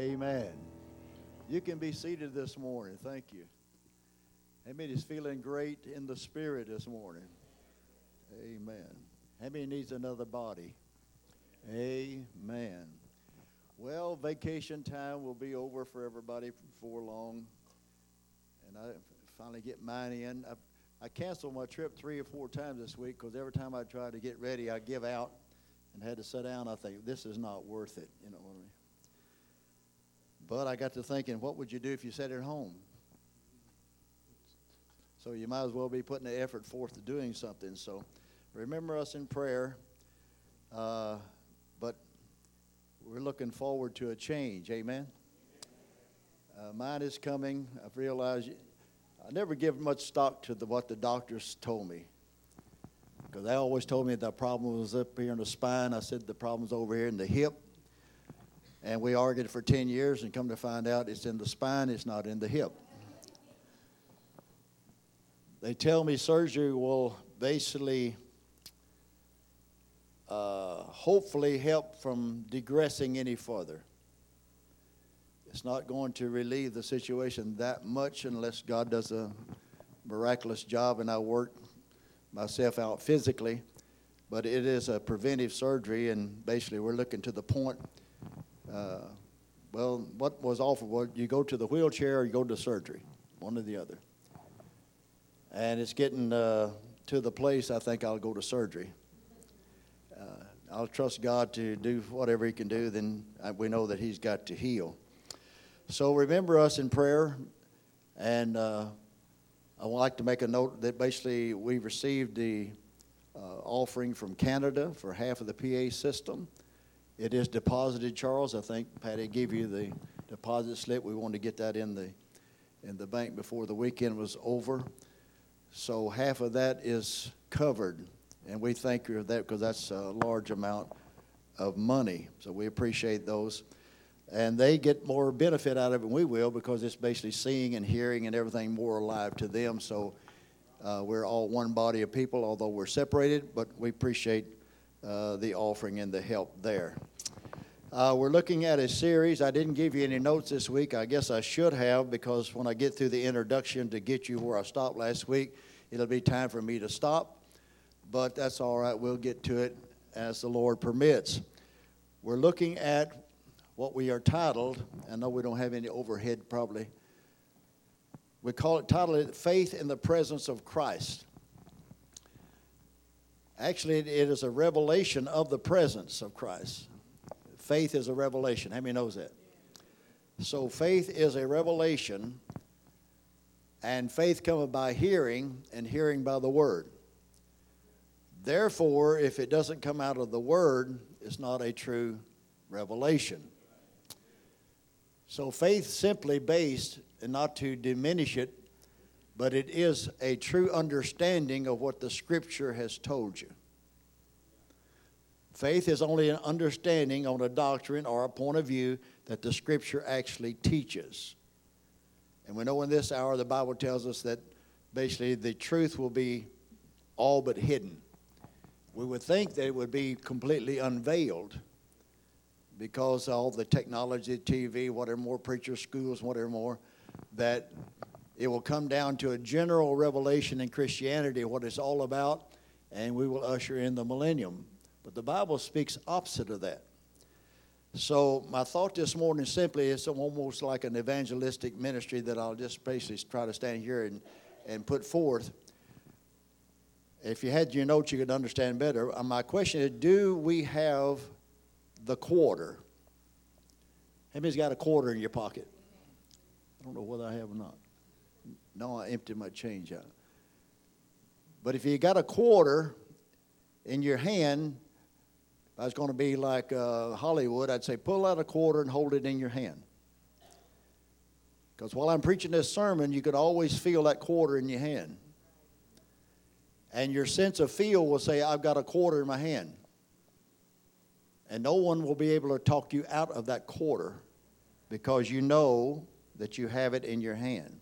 Amen. You can be seated this morning. Thank you. Many is feeling great in the spirit this morning? Amen. Many needs another body? Amen. Well, vacation time will be over for everybody before long. And I finally get mine in. I, I canceled my trip three or four times this week because every time I try to get ready, I give out and had to sit down. I think, this is not worth it. You know? But I got to thinking, what would you do if you sat at home? So you might as well be putting the effort forth to doing something. So remember us in prayer. Uh, but we're looking forward to a change. Amen. Uh, mine is coming. I've realized I never give much stock to the, what the doctors told me. Because they always told me the problem was up here in the spine. I said the problem's over here in the hip. And we argued for 10 years and come to find out it's in the spine, it's not in the hip. They tell me surgery will basically, uh, hopefully, help from digressing any further. It's not going to relieve the situation that much unless God does a miraculous job and I work myself out physically. But it is a preventive surgery, and basically, we're looking to the point uh, well, what was offered was you go to the wheelchair or you go to surgery, one or the other. And it's getting uh, to the place I think I'll go to surgery. Uh, I'll trust God to do whatever He can do, then we know that He's got to heal. So remember us in prayer, and uh, I would like to make a note that basically we received the uh, offering from Canada for half of the PA system. It is deposited, Charles. I think Patty gave you the deposit slip. We wanted to get that in the in the bank before the weekend was over. So half of that is covered, and we thank you for that because that's a large amount of money. So we appreciate those. And they get more benefit out of it than we will because it's basically seeing and hearing and everything more alive to them. So uh, we're all one body of people, although we're separated, but we appreciate uh, the offering and the help there. Uh, we're looking at a series. I didn't give you any notes this week. I guess I should have because when I get through the introduction to get you where I stopped last week, it'll be time for me to stop. But that's all right. We'll get to it as the Lord permits. We're looking at what we are titled. I know we don't have any overhead probably. We call it titled Faith in the Presence of Christ. Actually, it is a revelation of the presence of Christ. Faith is a revelation. How many knows that? So faith is a revelation, and faith cometh by hearing, and hearing by the word. Therefore, if it doesn't come out of the word, it's not a true revelation. So faith simply based, and not to diminish it, but it is a true understanding of what the Scripture has told you. Faith is only an understanding on a doctrine or a point of view that the Scripture actually teaches. And we know in this hour the Bible tells us that basically the truth will be all but hidden. We would think that it would be completely unveiled because all the technology, TV, whatever more, preacher schools, whatever more, that it will come down to a general revelation in Christianity, what it's all about, and we will usher in the millennium. But the Bible speaks opposite of that. So my thought this morning simply is almost like an evangelistic ministry that I'll just basically try to stand here and, and put forth. If you had your notes, you could understand better. Uh, my question is, do we have the quarter? Many's got a quarter in your pocket? I don't know whether I have or not. No, I emptied my change out. But if you got a quarter in your hand, if I was going to be like uh, Hollywood, I'd say pull out a quarter and hold it in your hand. Because while I'm preaching this sermon, you could always feel that quarter in your hand. And your sense of feel will say, I've got a quarter in my hand. And no one will be able to talk you out of that quarter because you know that you have it in your hand.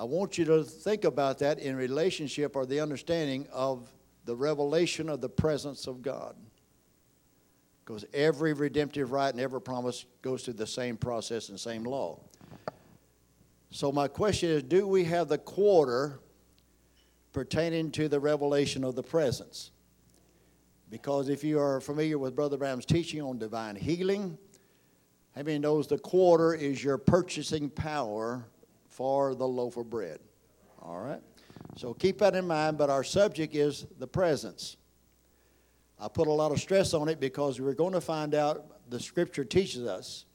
I want you to think about that in relationship or the understanding of the revelation of the presence of God. because every redemptive right and every promise goes through the same process and same law. So, my question is do we have the quarter pertaining to the revelation of the presence? Because if you are familiar with Brother Branham's teaching on divine healing, many knows the quarter is your purchasing power for the loaf of bread? All right? So keep that in mind, but our subject is the presence. I put a lot of stress on it because we're going to find out the scripture teaches us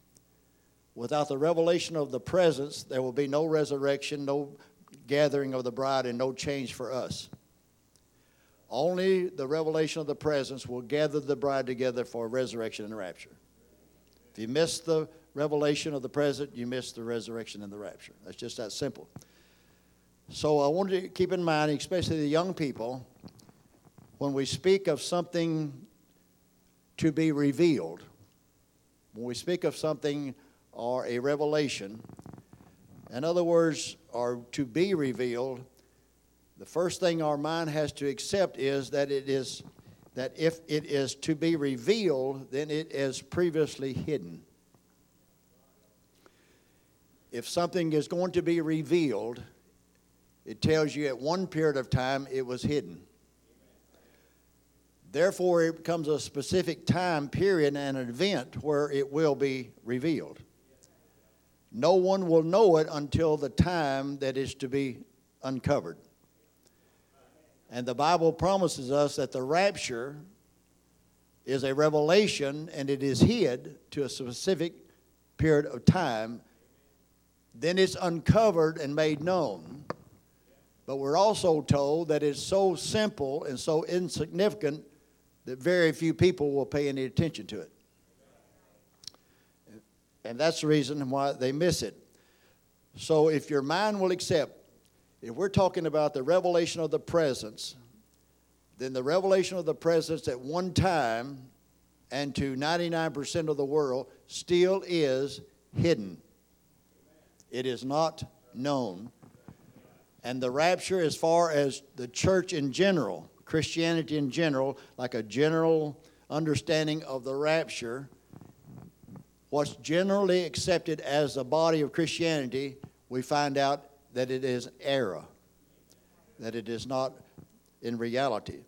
without the revelation of the presence, there will be no resurrection, no gathering of the bride, and no change for us. Only the revelation of the presence will gather the bride together for resurrection and rapture. If you miss the revelation of the present, you miss the resurrection and the rapture. That's just that simple. So I want you to keep in mind, especially the young people, when we speak of something to be revealed, when we speak of something or a revelation, in other words, or to be revealed, the first thing our mind has to accept is that it is that if it is to be revealed, then it is previously hidden. If something is going to be revealed, it tells you at one period of time it was hidden. Therefore, it becomes a specific time period and an event where it will be revealed. No one will know it until the time that is to be uncovered. And the Bible promises us that the rapture is a revelation and it is hid to a specific period of time. Then it's uncovered and made known. But we're also told that it's so simple and so insignificant that very few people will pay any attention to it. And that's the reason why they miss it. So if your mind will accept, if we're talking about the revelation of the presence, then the revelation of the presence at one time and to 99% of the world still is hidden. It is not known. And the rapture, as far as the church in general, Christianity in general, like a general understanding of the rapture, what's generally accepted as the body of Christianity, we find out that it is error, that it is not in reality.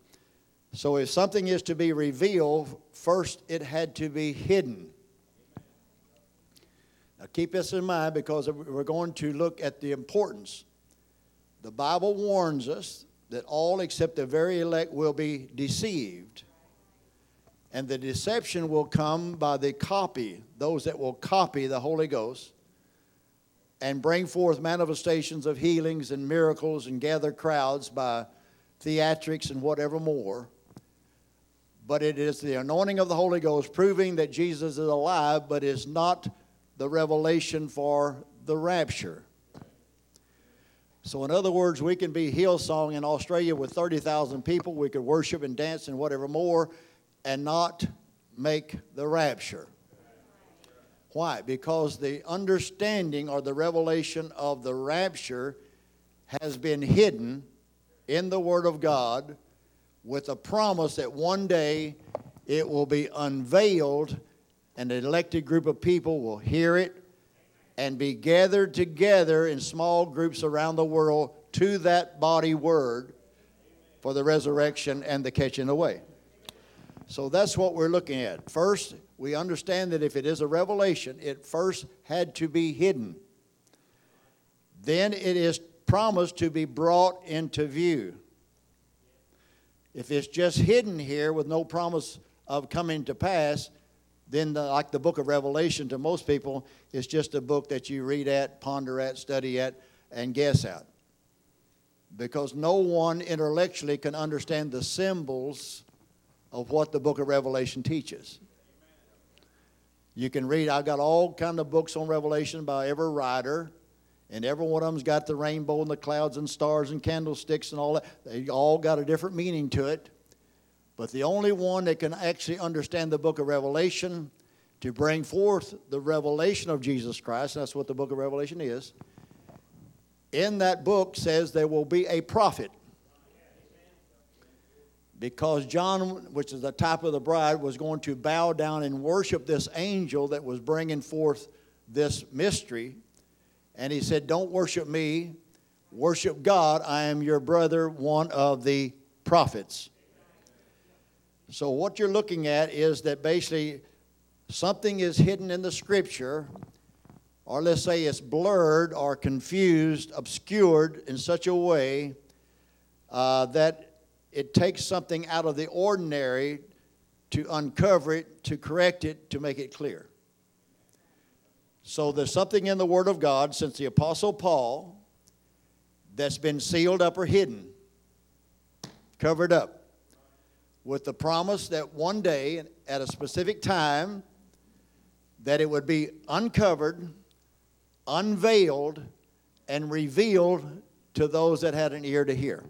So if something is to be revealed, first it had to be hidden. Now keep this in mind because we're going to look at the importance the Bible warns us that all except the very elect will be deceived. And the deception will come by the copy, those that will copy the Holy Ghost and bring forth manifestations of healings and miracles and gather crowds by theatrics and whatever more. But it is the anointing of the Holy Ghost proving that Jesus is alive, but is not the revelation for the rapture. So, in other words, we can be Hillsong in Australia with 30,000 people. We could worship and dance and whatever more and not make the rapture. Why? Because the understanding or the revelation of the rapture has been hidden in the Word of God with a promise that one day it will be unveiled and an elected group of people will hear it and be gathered together in small groups around the world to that body word for the resurrection and the catching away. So that's what we're looking at. First, we understand that if it is a revelation, it first had to be hidden. Then it is promised to be brought into view. If it's just hidden here with no promise of coming to pass, then the, like the book of revelation to most people is just a book that you read at ponder at study at and guess at. Because no one intellectually can understand the symbols of what the book of revelation teaches. You can read i've got all kind of books on revelation by every writer and every one of them's got the rainbow and the clouds and stars and candlesticks and all that. They all got a different meaning to it but the only one that can actually understand the book of Revelation to bring forth the revelation of Jesus Christ, that's what the book of Revelation is. In that book says there will be a prophet. because John, which is the type of the bride, was going to bow down and worship this angel that was bringing forth this mystery. And he said, Don't worship me, worship God. I am your brother, one of the prophets. So, what you're looking at is that basically something is hidden in the scripture, or let's say it's blurred or confused, obscured in such a way uh, that it takes something out of the ordinary to uncover it, to correct it, to make it clear. So there's something in the Word of God since the Apostle Paul that's been sealed up or hidden, covered up, with the promise that one day, at a specific time, that it would be uncovered, unveiled, and revealed to those that had an ear to hear.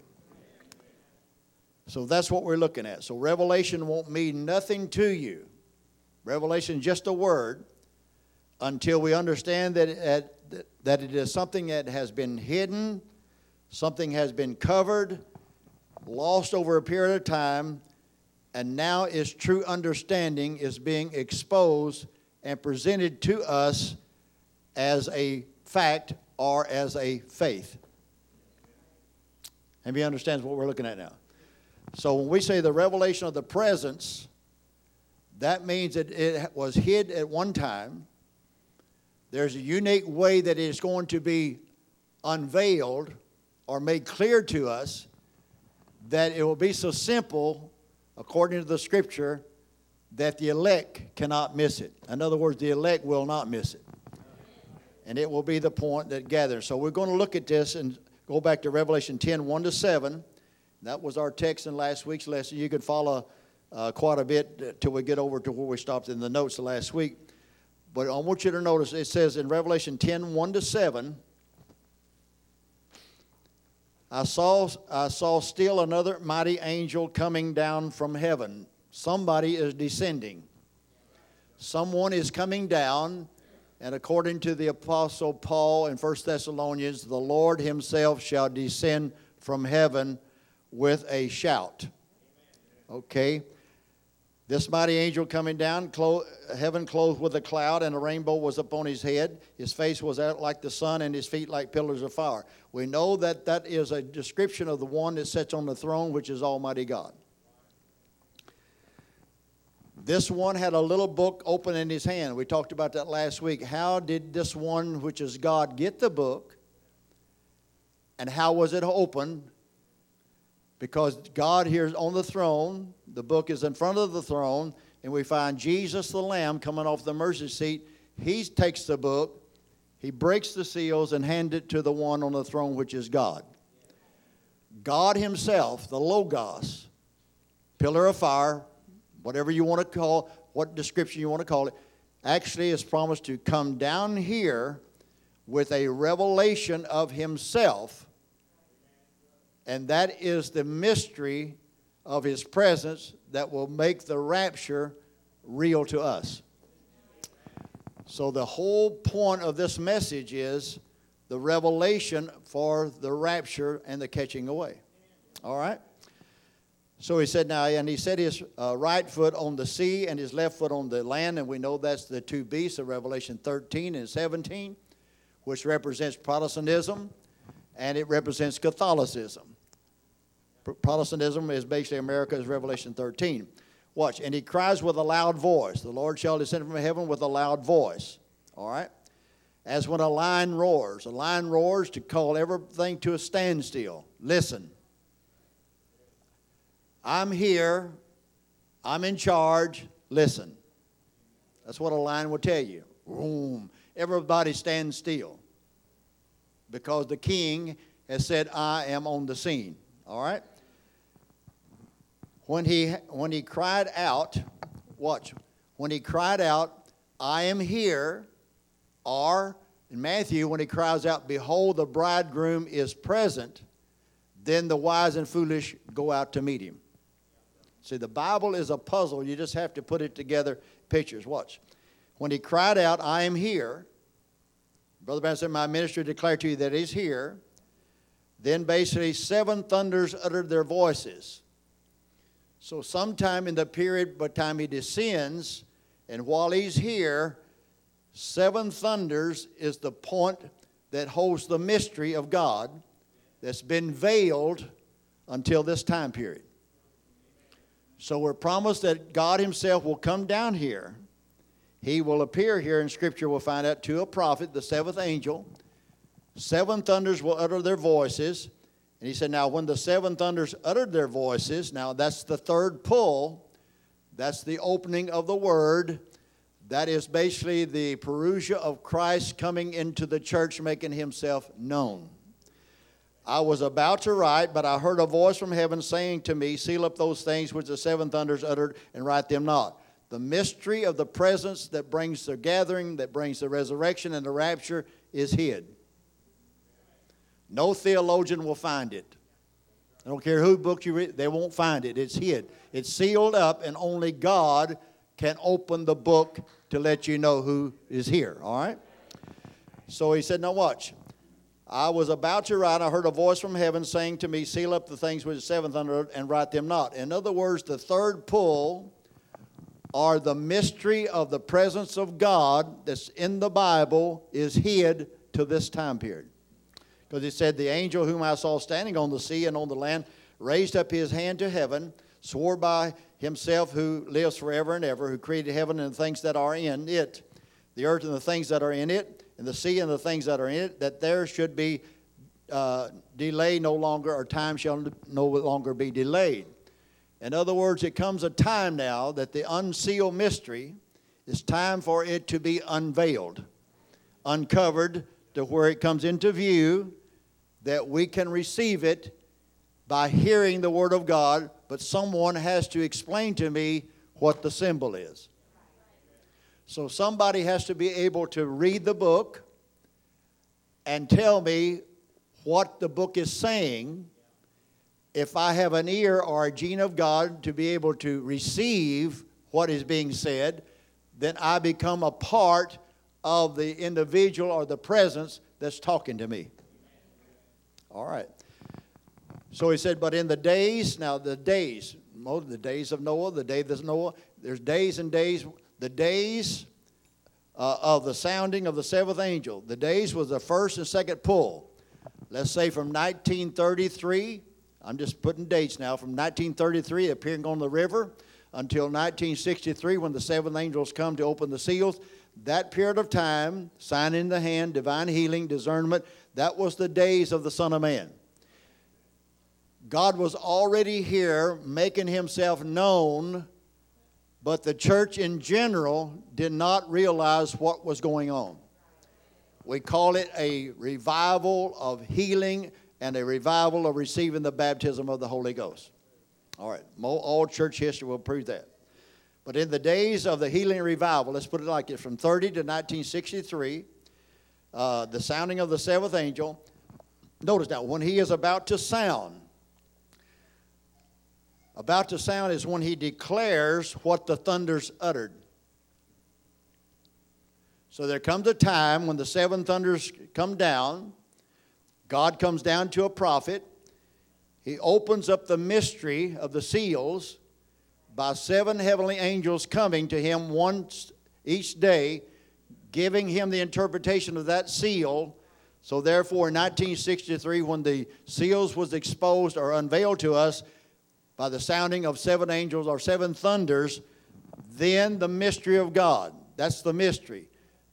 So that's what we're looking at. So revelation won't mean nothing to you. Revelation just a word until we understand that it, that it is something that has been hidden, something has been covered, lost over a period of time, and now its true understanding is being exposed and presented to us as a fact or as a faith. And he understands what we're looking at now? So when we say the revelation of the presence, that means that it was hid at one time. There's a unique way that it is going to be unveiled or made clear to us that it will be so simple, according to the scripture, that the elect cannot miss it. In other words, the elect will not miss it. And it will be the point that gathers. So we're going to look at this and go back to Revelation 10 1 to 7. That was our text in last week's lesson. You could follow uh, quite a bit till we get over to where we stopped in the notes last week. But I want you to notice it says in Revelation 10 1 to 7, I saw, I saw still another mighty angel coming down from heaven. Somebody is descending. Someone is coming down, and according to the Apostle Paul in 1 Thessalonians, the Lord Himself shall descend from heaven with a shout. Okay? This mighty angel coming down, clo- heaven clothed with a cloud, and a rainbow was upon his head. His face was out like the sun, and his feet like pillars of fire. We know that that is a description of the one that sits on the throne, which is Almighty God. This one had a little book open in his hand. We talked about that last week. How did this one, which is God, get the book? And how was it open? Because God here is on the throne. The book is in front of the throne, and we find Jesus the Lamb coming off the mercy seat. He takes the book, he breaks the seals, and hands it to the one on the throne, which is God. God Himself, the Logos, pillar of fire, whatever you want to call, what description you want to call it, actually is promised to come down here with a revelation of Himself and that is the mystery of his presence that will make the rapture real to us. So, the whole point of this message is the revelation for the rapture and the catching away. All right? So he said, now, and he set his uh, right foot on the sea and his left foot on the land, and we know that's the two beasts of Revelation 13 and 17, which represents Protestantism and it represents Catholicism. Protestantism is basically America's Revelation 13. Watch. And he cries with a loud voice. The Lord shall descend from heaven with a loud voice. All right? As when a lion roars. A lion roars to call everything to a standstill. Listen. I'm here. I'm in charge. Listen. That's what a lion will tell you. Boom. Everybody stand still. Because the king has said, I am on the scene. All right? When he, when he cried out, watch, when he cried out, I am here, or in Matthew, when he cries out, Behold, the bridegroom is present, then the wise and foolish go out to meet him. See, the Bible is a puzzle. You just have to put it together, pictures. Watch. When he cried out, I am here, Brother Branham said, My ministry declared to you that he's here. Then basically, seven thunders uttered their voices. So, sometime in the period by time he descends, and while he's here, seven thunders is the point that holds the mystery of God that's been veiled until this time period. So, we're promised that God Himself will come down here. He will appear here in Scripture, we'll find out, to a prophet, the seventh angel. Seven thunders will utter their voices. And he said, Now, when the seven thunders uttered their voices, now that's the third pull, that's the opening of the word. That is basically the parousia of Christ coming into the church, making himself known. I was about to write, but I heard a voice from heaven saying to me, Seal up those things which the seven thunders uttered and write them not. The mystery of the presence that brings the gathering, that brings the resurrection and the rapture is hid. No theologian will find it. I don't care who book you read, they won't find it. It's hid. It's sealed up, and only God can open the book to let you know who is here. All right? So he said, Now watch. I was about to write, I heard a voice from heaven saying to me, Seal up the things which are seventh under and write them not. In other words, the third pull or the mystery of the presence of God that's in the Bible is hid to this time period. Because it said, The angel whom I saw standing on the sea and on the land raised up his hand to heaven, swore by himself who lives forever and ever, who created heaven and the things that are in it, the earth and the things that are in it, and the sea and the things that are in it, that there should be uh, delay no longer, or time shall no longer be delayed. In other words, it comes a time now that the unsealed mystery is time for it to be unveiled, uncovered to where it comes into view that we can receive it by hearing the Word of God, but someone has to explain to me what the symbol is. So somebody has to be able to read the book and tell me what the book is saying. If I have an ear or a gene of God to be able to receive what is being said, then I become a part of the individual or the presence that's talking to me. All right. So he said, but in the days, now the days, the days of Noah, the day of Noah, there's days and days. The days uh, of the sounding of the seventh angel. The days was the first and second pull. Let's say from 1933, I'm just putting dates now, from 1933, appearing on the river, until 1963, when the seventh angels come to open the seals. That period of time, sign in the hand, divine healing, discernment, that was the days of the Son of Man. God was already here making himself known, but the church in general did not realize what was going on. We call it a revival of healing and a revival of receiving the baptism of the Holy Ghost. All right, all church history will prove that. But in the days of the healing revival, let's put it like this from 30 to 1963, uh, the sounding of the seventh angel. Notice now, when he is about to sound, about to sound is when he declares what the thunders uttered. So there comes a time when the seven thunders come down. God comes down to a prophet. He opens up the mystery of the seals by seven heavenly angels coming to him once each day giving him the interpretation of that seal. So therefore, in 1963, when the seals was exposed or unveiled to us by the sounding of seven angels or seven thunders, then the mystery of God, that's the mystery.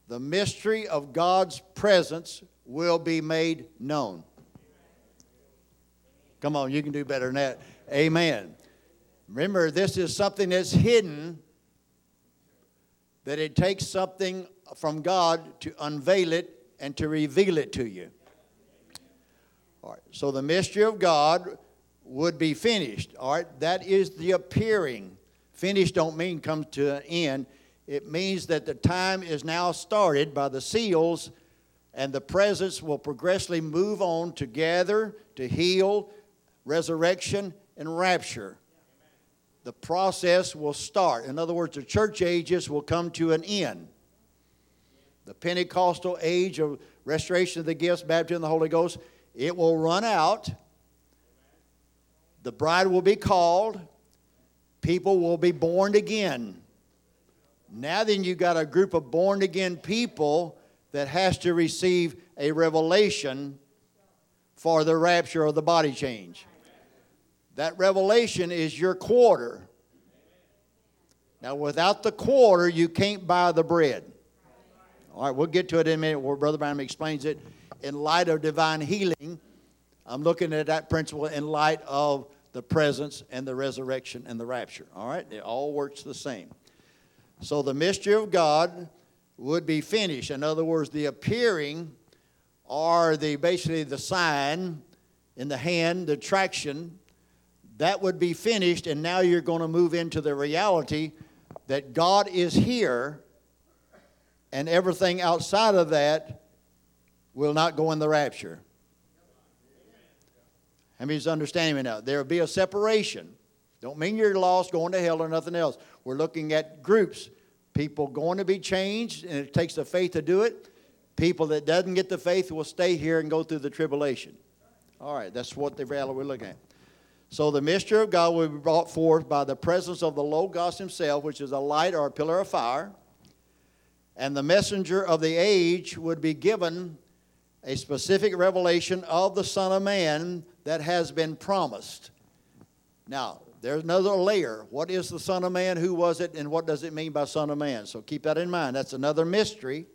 The mystery of God's presence will be made known. Come on, you can do better than that. Amen. Remember, this is something that's hidden, that it takes something from God to unveil it and to reveal it to you. All right, so the mystery of God would be finished. All right, that is the appearing. Finished don't mean come to an end. It means that the time is now started by the seals, and the presence will progressively move on to gather, to heal, resurrection, and rapture. The process will start. In other words, the church ages will come to an end the Pentecostal age of restoration of the gifts, baptism of the Holy Ghost, it will run out. The bride will be called. people will be born again. Now then you've got a group of born again people that has to receive a revelation for the rapture or the body change. That revelation is your quarter. Now, without the quarter, you can't buy the bread. All right, we'll get to it in a minute where Brother Branham explains it in light of divine healing. I'm looking at that principle in light of the presence and the resurrection and the rapture. All right, it all works the same. So the mystery of God would be finished. In other words, the appearing or the basically the sign in the hand, the traction, that would be finished, and now you're going to move into the reality that God is here, and everything outside of that will not go in the rapture. How many's understanding me now? There will be a separation. Don't mean you're lost, going to hell, or nothing else. We're looking at groups. People going to be changed, and it takes the faith to do it. People that doesn't get the faith will stay here and go through the tribulation. All right, that's what the reality we're looking at. So the mystery of God will be brought forth by the presence of the Logos himself, which is a light or a pillar of fire. And the messenger of the age would be given a specific revelation of the Son of Man that has been promised. Now, there's another layer. What is the Son of Man? Who was it? And what does it mean by Son of Man? So keep that in mind. That's another mystery.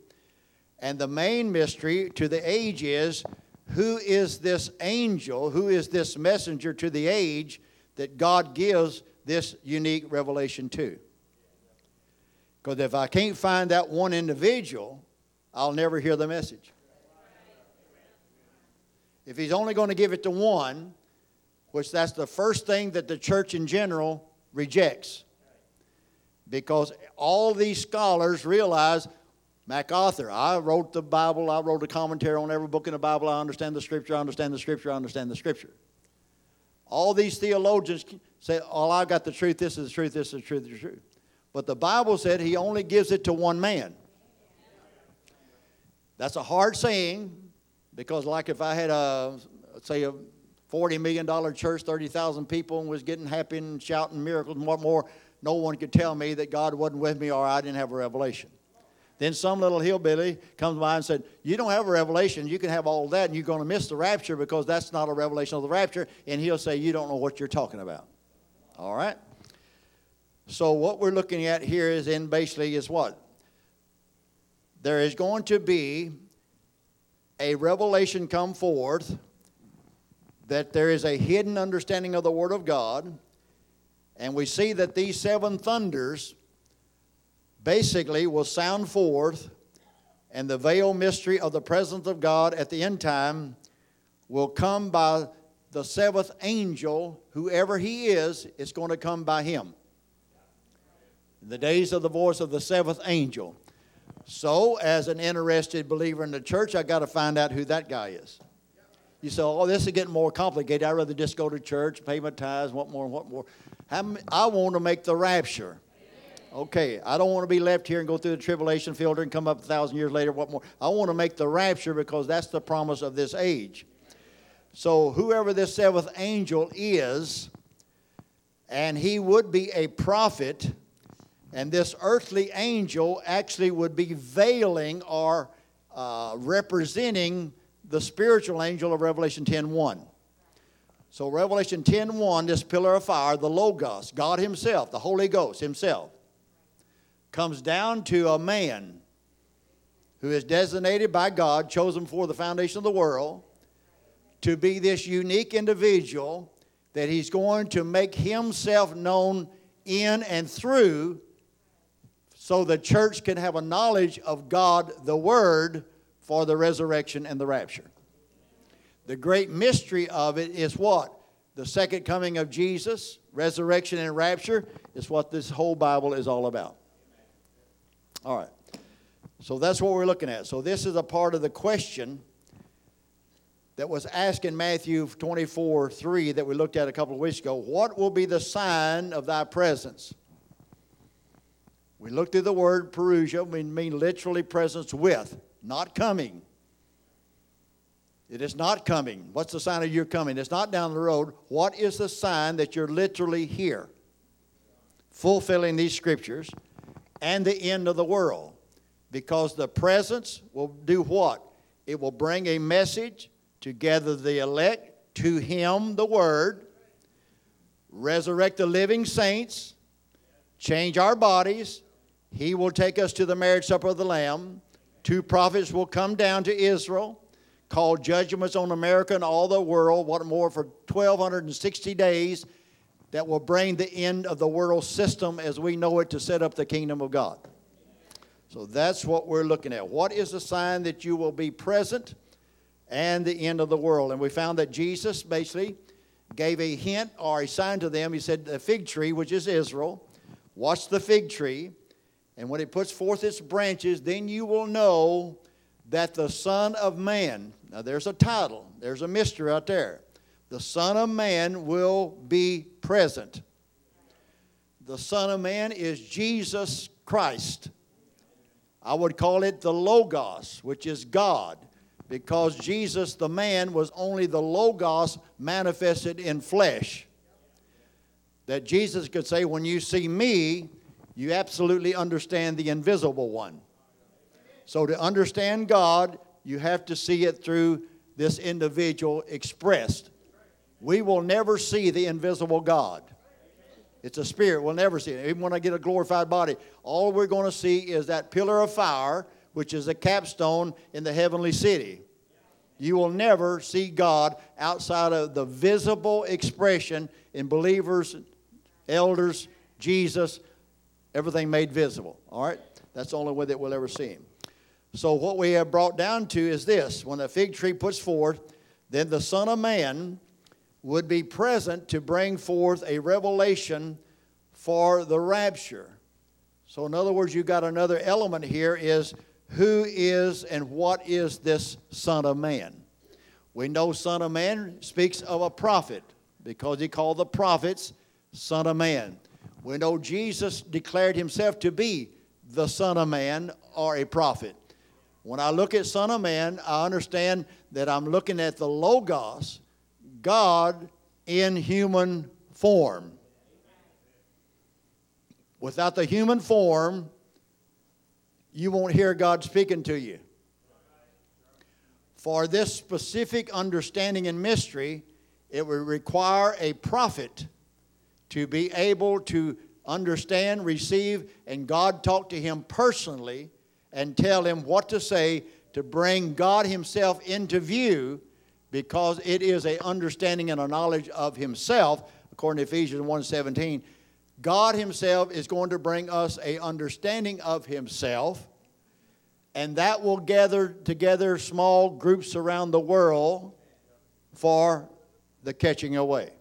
And the main mystery to the age is who is this angel, who is this messenger to the age that God gives this unique revelation to? Because if I can't find that one individual, I'll never hear the message. If he's only going to give it to one, which that's the first thing that the church in general rejects. Because all these scholars realize MacArthur, I wrote the Bible, I wrote a commentary on every book in the Bible, I understand the Scripture, I understand the Scripture, I understand the Scripture. All these theologians say, Oh, I've got the truth, this is the truth, this is the truth, the truth. But the Bible said he only gives it to one man. That's a hard saying because, like, if I had a, say, a $40 million church, 30,000 people, and was getting happy and shouting miracles and what more, no one could tell me that God wasn't with me or I didn't have a revelation. Then some little hillbilly comes by and said, You don't have a revelation. You can have all that, and you're going to miss the rapture because that's not a revelation of the rapture. And he'll say, You don't know what you're talking about. All right? So, what we're looking at here is in basically is what? There is going to be a revelation come forth that there is a hidden understanding of the Word of God. And we see that these seven thunders basically will sound forth, and the veil mystery of the presence of God at the end time will come by the seventh angel, whoever he is, it's going to come by him. In the days of the voice of the seventh angel. So, as an interested believer in the church, I got to find out who that guy is. You say, "Oh, this is getting more complicated. I'd rather just go to church, pay my tithes, what more, what more." I want to make the rapture. Okay, I don't want to be left here and go through the tribulation filter and come up a thousand years later. What more? I want to make the rapture because that's the promise of this age. So, whoever this seventh angel is, and he would be a prophet, and this earthly angel actually would be veiling or uh, representing the spiritual angel of Revelation 10:1. So Revelation 10:1, this pillar of fire, the Logos, God Himself, the Holy Ghost Himself, comes down to a man who is designated by God, chosen for the foundation of the world, to be this unique individual that he's going to make himself known in and through so the church can have a knowledge of God, the Word, for the resurrection and the rapture. The great mystery of it is what? The second coming of Jesus, resurrection and rapture, is what this whole Bible is all about. All right. So that's what we're looking at. So this is a part of the question that was asked in Matthew 24 3 that we looked at a couple of weeks ago. What will be the sign of thy presence? We looked at the word parousia, we mean literally presence with, not coming. It is not coming. What's the sign of your coming? It's not down the road. What is the sign that you're literally here? fulfilling these scriptures, and the end of the world. Because the presence will do what? It will bring a message to gather the elect to Him, the Word, resurrect the living saints, change our bodies. He will take us to the marriage supper of the Lamb. Two prophets will come down to Israel, call judgments on America and all the world, what more, for 1,260 days that will bring the end of the world system as we know it to set up the kingdom of God. So that's what we're looking at. What is the sign that you will be present and the end of the world? And we found that Jesus basically gave a hint or a sign to them. He said, The fig tree, which is Israel, watch the fig tree and when it puts forth its branches, then you will know that the Son of Man, now there's a title, there's a mystery out there. The Son of Man will be present. The Son of Man is Jesus Christ. I would call it the Logos, which is God, because Jesus, the man, was only the Logos manifested in flesh. That Jesus could say, When you see me, you absolutely understand the invisible one. So, to understand God, you have to see it through this individual expressed. We will never see the invisible God. It's a spirit. We'll never see it. Even when I get a glorified body, all we're going to see is that pillar of fire, which is a capstone in the heavenly city. You will never see God outside of the visible expression in believers, elders, Jesus, Everything made visible. All right? That's the only way that we'll ever see him. So, what we have brought down to is this when the fig tree puts forth, then the Son of Man would be present to bring forth a revelation for the rapture. So, in other words, you've got another element here is who is and what is this Son of Man? We know Son of Man speaks of a prophet because he called the prophets Son of Man. We know Jesus declared himself to be the Son of Man or a prophet. When I look at Son of Man, I understand that I'm looking at the Logos, God in human form. Without the human form, you won't hear God speaking to you. For this specific understanding and mystery, it would require a prophet to be able to understand, receive, and God talk to him personally and tell him what to say to bring God himself into view because it is a understanding and a knowledge of himself according to Ephesians 1:17 God himself is going to bring us a understanding of himself and that will gather together small groups around the world for the catching away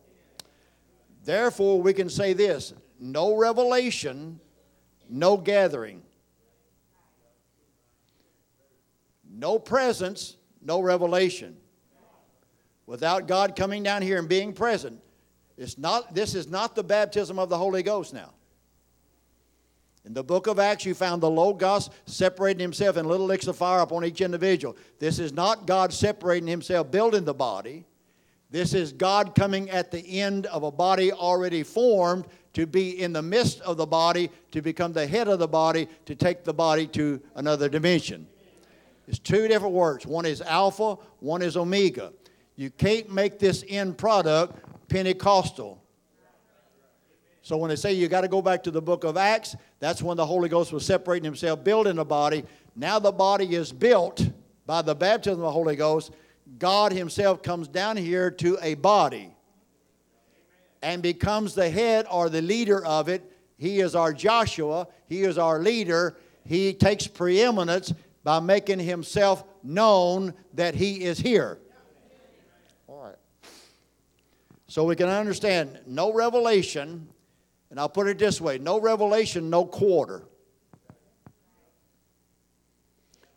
Therefore, we can say this no revelation, no gathering. No presence, no revelation. Without God coming down here and being present, it's not, this is not the baptism of the Holy Ghost now. In the book of Acts, you found the Logos separating himself in little licks of fire upon each individual. This is not God separating himself, building the body. This is God coming at the end of a body already formed to be in the midst of the body, to become the head of the body, to take the body to another dimension. It's two different words. One is alpha, one is omega. You can't make this end product Pentecostal. So when they say you got to go back to the book of Acts, that's when the Holy Ghost was separating himself, building the body. Now the body is built by the baptism of the Holy Ghost. God Himself comes down here to a body and becomes the head or the leader of it. He is our Joshua, He is our leader. He takes preeminence by making Himself known that He is here. All right. So we can understand no revelation, and I'll put it this way no revelation, no quarter.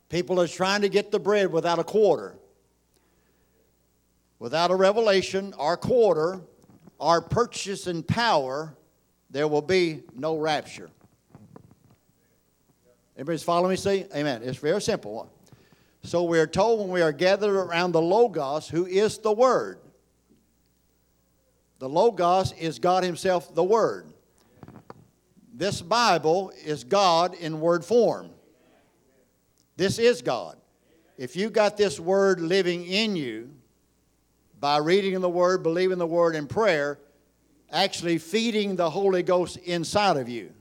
People are trying to get the bread without a quarter. Without a revelation, our quarter, our purchase and power, there will be no rapture. Everybody's following me? See? Amen. It's very simple. So we are told when we are gathered around the Logos, who is the Word. The Logos is God Himself, the Word. This Bible is God in word form. This is God. If you got this word living in you by reading the word, believing the word, in prayer, actually feeding the Holy Ghost inside of you.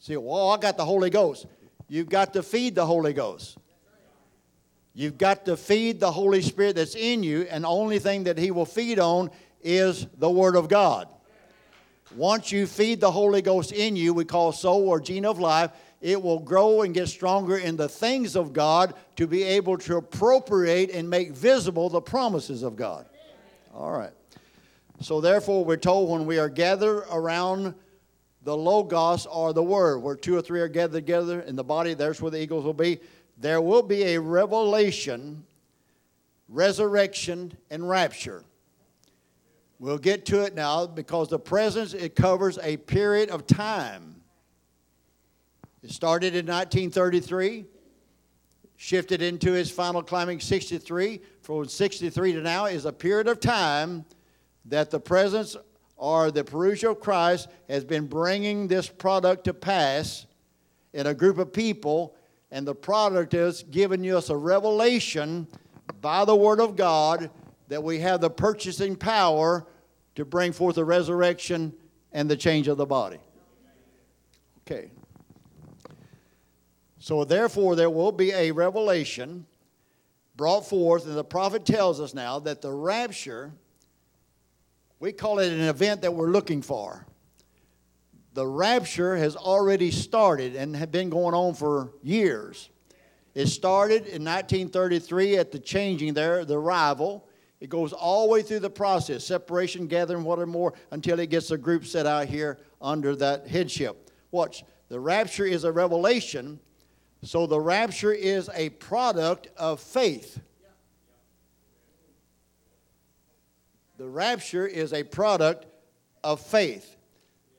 See, well, I got the Holy Ghost. You've got to feed the Holy Ghost. You've got to feed the Holy Spirit that's in you, and the only thing that He will feed on is the Word of God. Once you feed the Holy Ghost in you, we call soul or gene of life, it will grow and get stronger in the things of God to be able to appropriate and make visible the promises of God. All right. So, therefore, we're told when we are gathered around the Logos or the Word, where two or three are gathered together in the body, there's where the eagles will be. There will be a revelation, resurrection, and rapture. We'll get to it now because the presence, it covers a period of time. It started in 1933, shifted into its final climbing 63. From 63 to now is a period of time that the presence or the parousia of Christ has been bringing this product to pass in a group of people, and the product is giving us a revelation by the Word of God that we have the purchasing power to bring forth the resurrection and the change of the body. Okay. So, therefore, there will be a revelation brought forth, and the prophet tells us now that the rapture we call it an event that we're looking for. The rapture has already started and had been going on for years. It started in 1933 at the changing there, the arrival. It goes all the way through the process, separation, gathering, whatever more, until it gets a group set out here under that headship. Watch, the rapture is a revelation, so the rapture is a product of faith. The rapture is a product of faith.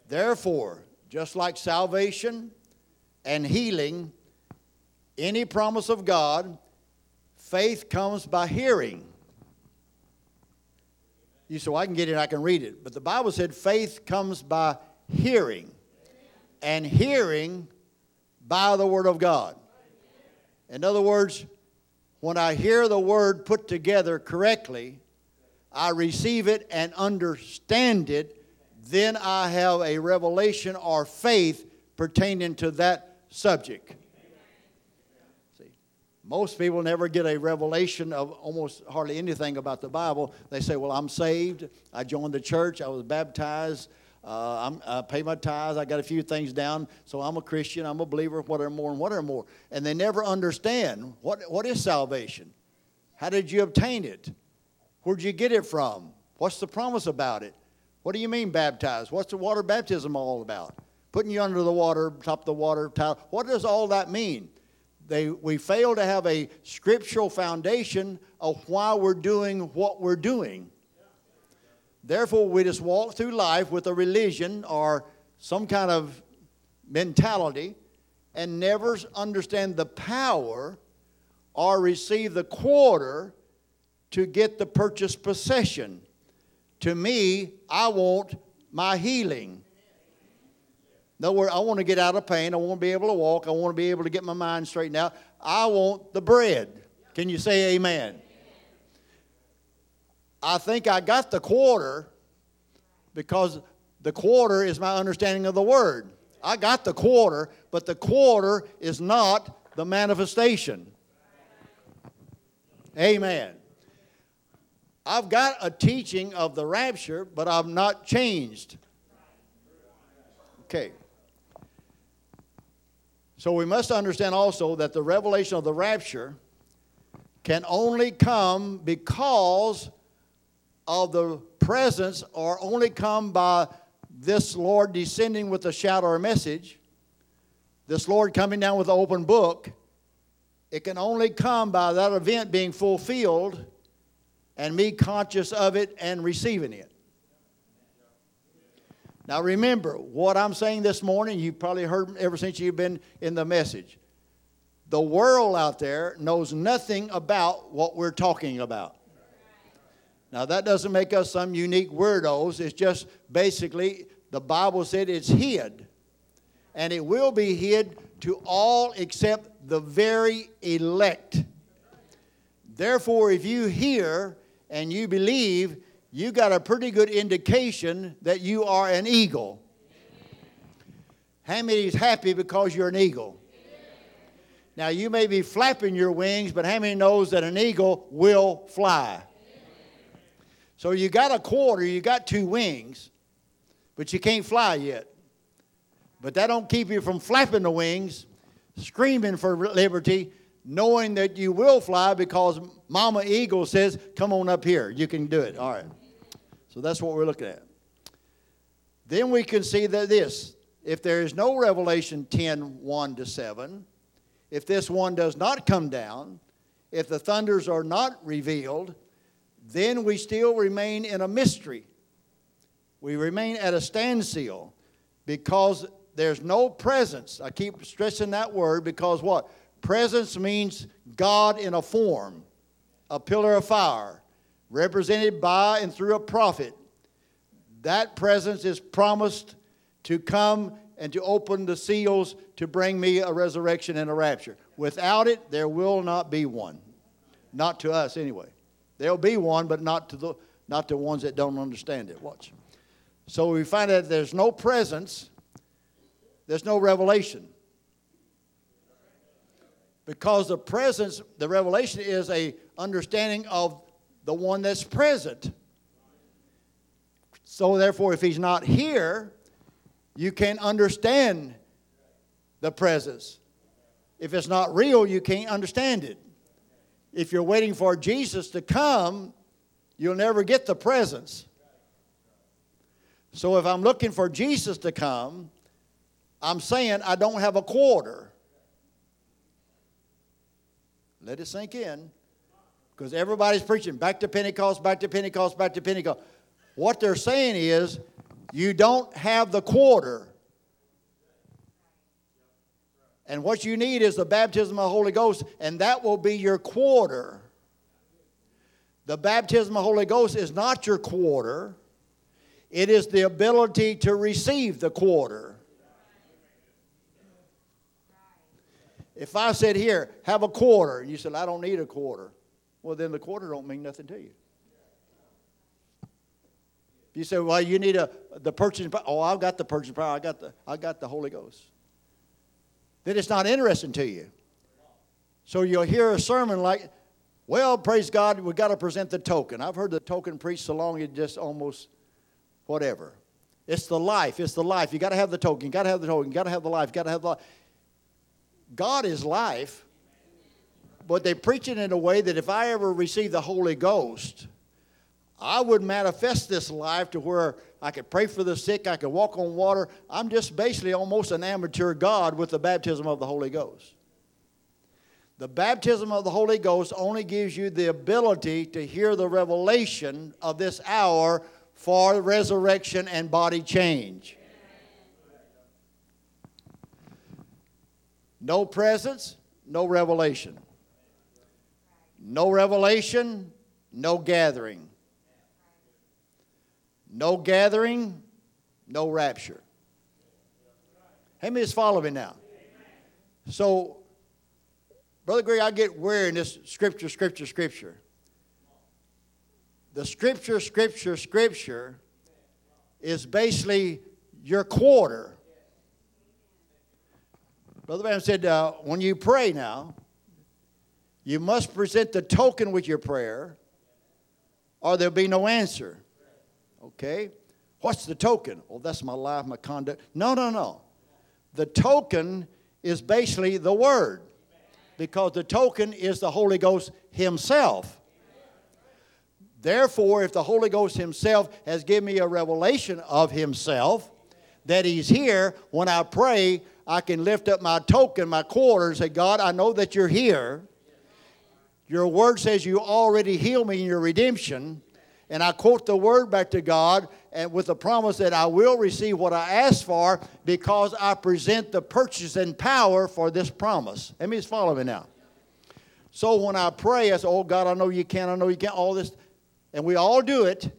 Therefore, just like salvation and healing, any promise of God, faith comes by hearing. You well, I can get it, I can read it. But the Bible said faith comes by hearing, and hearing by the Word of God. In other words, when I hear the Word put together correctly, I receive it and understand it, then I have a revelation or faith pertaining to that subject. Most people never get a revelation of almost hardly anything about the Bible. They say, Well, I'm saved. I joined the church. I was baptized. Uh, i pay my tithes. I got a few things down. So I'm a Christian. I'm a believer, What are more and what are more. And they never understand what, what is salvation? How did you obtain it? Where'd you get it from? What's the promise about it? What do you mean baptized? What's the water baptism all about? Putting you under the water, top of the water towel. What does all that mean? They, we fail to have a scriptural foundation of why we're doing what we're doing. Therefore, we just walk through life with a religion or some kind of mentality and never understand the power or receive the quarter to get the purchased possession. To me, I want my healing. In other words, I want to get out of pain. I want to be able to walk. I want to be able to get my mind straightened out. I want the bread. Can you say amen? I think I got the quarter because the quarter is my understanding of the word. I got the quarter, but the quarter is not the manifestation. Amen. I've got a teaching of the rapture, but I've not changed. Okay. So we must understand also that the revelation of the rapture can only come because of the presence or only come by this Lord descending with a shout or a message, this Lord coming down with an open book. It can only come by that event being fulfilled and me conscious of it and receiving it. Now, remember what I'm saying this morning, you've probably heard ever since you've been in the message. The world out there knows nothing about what we're talking about. Now, that doesn't make us some unique weirdos. It's just basically the Bible said it's hid. and it will be hid to all except the very elect. Therefore, if you hear and you believe, you got a pretty good indication that you are an eagle. How many is happy because you're an eagle? Now, you may be flapping your wings, but how many knows that an eagle will fly? So you got a quarter, you got two wings, but you can't fly yet. But that don't keep you from flapping the wings, screaming for liberty, knowing that you will fly because Mama Eagle says, Come on up here. You can do it. All right. So that's what we're looking at. Then we can see that this if there is no Revelation 10 1 to 7, if this one does not come down, if the thunders are not revealed, then we still remain in a mystery. We remain at a standstill because there's no presence. I keep stressing that word because what? Presence means God in a form, a pillar of fire, represented by and through a prophet. That presence is promised to come and to open the seals to bring me a resurrection and a rapture. Without it, there will not be one. Not to us, anyway. There'll be one, but not to the not the ones that don't understand it. Watch. So we find that there's no presence, there's no revelation. Because the presence, the revelation is a understanding of the one that's present. So therefore, if he's not here, you can't understand the presence. If it's not real, you can't understand it. If you're waiting for Jesus to come, you'll never get the presence. So if I'm looking for Jesus to come, I'm saying I don't have a quarter. Let it sink in. Because everybody's preaching back to Pentecost, back to Pentecost, back to Pentecost. What they're saying is you don't have the quarter. And what you need is the baptism of the Holy Ghost, and that will be your quarter. The baptism of the Holy Ghost is not your quarter, it is the ability to receive the quarter. If I said, Here, have a quarter, and you said, I don't need a quarter, well, then the quarter don't mean nothing to you. You say, well, you need a the purchasing power. Oh, I've got the purchasing power. I got the I got the Holy Ghost. Then it's not interesting to you. So you'll hear a sermon like, well, praise God, we've got to present the token. I've heard the token preached so long it just almost whatever. It's the life. It's the life. You got to have the token. You got to have the token. You got to have the life. You got to have the life. God is life, but they preach it in a way that if I ever receive the Holy Ghost, I would manifest this life to where I could pray for the sick, I could walk on water. I'm just basically almost an amateur God with the baptism of the Holy Ghost. The baptism of the Holy Ghost only gives you the ability to hear the revelation of this hour for resurrection and body change. No presence, no revelation. No revelation, no gathering. No gathering, no rapture. How many is following now? So, Brother Greg, I get weary in this scripture, scripture, scripture. The scripture, scripture, scripture is basically your quarter. Brother Branham said, uh, when you pray now, you must present the token with your prayer, or there'll be no answer. Okay? What's the token? Well, that's my life, my conduct. No, no, no. The token is basically the Word because the token is the Holy Ghost Himself. Therefore, if the Holy Ghost Himself has given me a revelation of Himself, that He's here, when I pray, I can lift up my token, my quarter, and say, God, I know that you're here. Your word says you already healed me in your redemption and I quote the word back to God and with the promise that I will receive what I ask for because I present the purchase and power for this promise. Let me just follow me now. So when I pray, I say, Oh God, I know you can, I know you can, all this, and we all do it.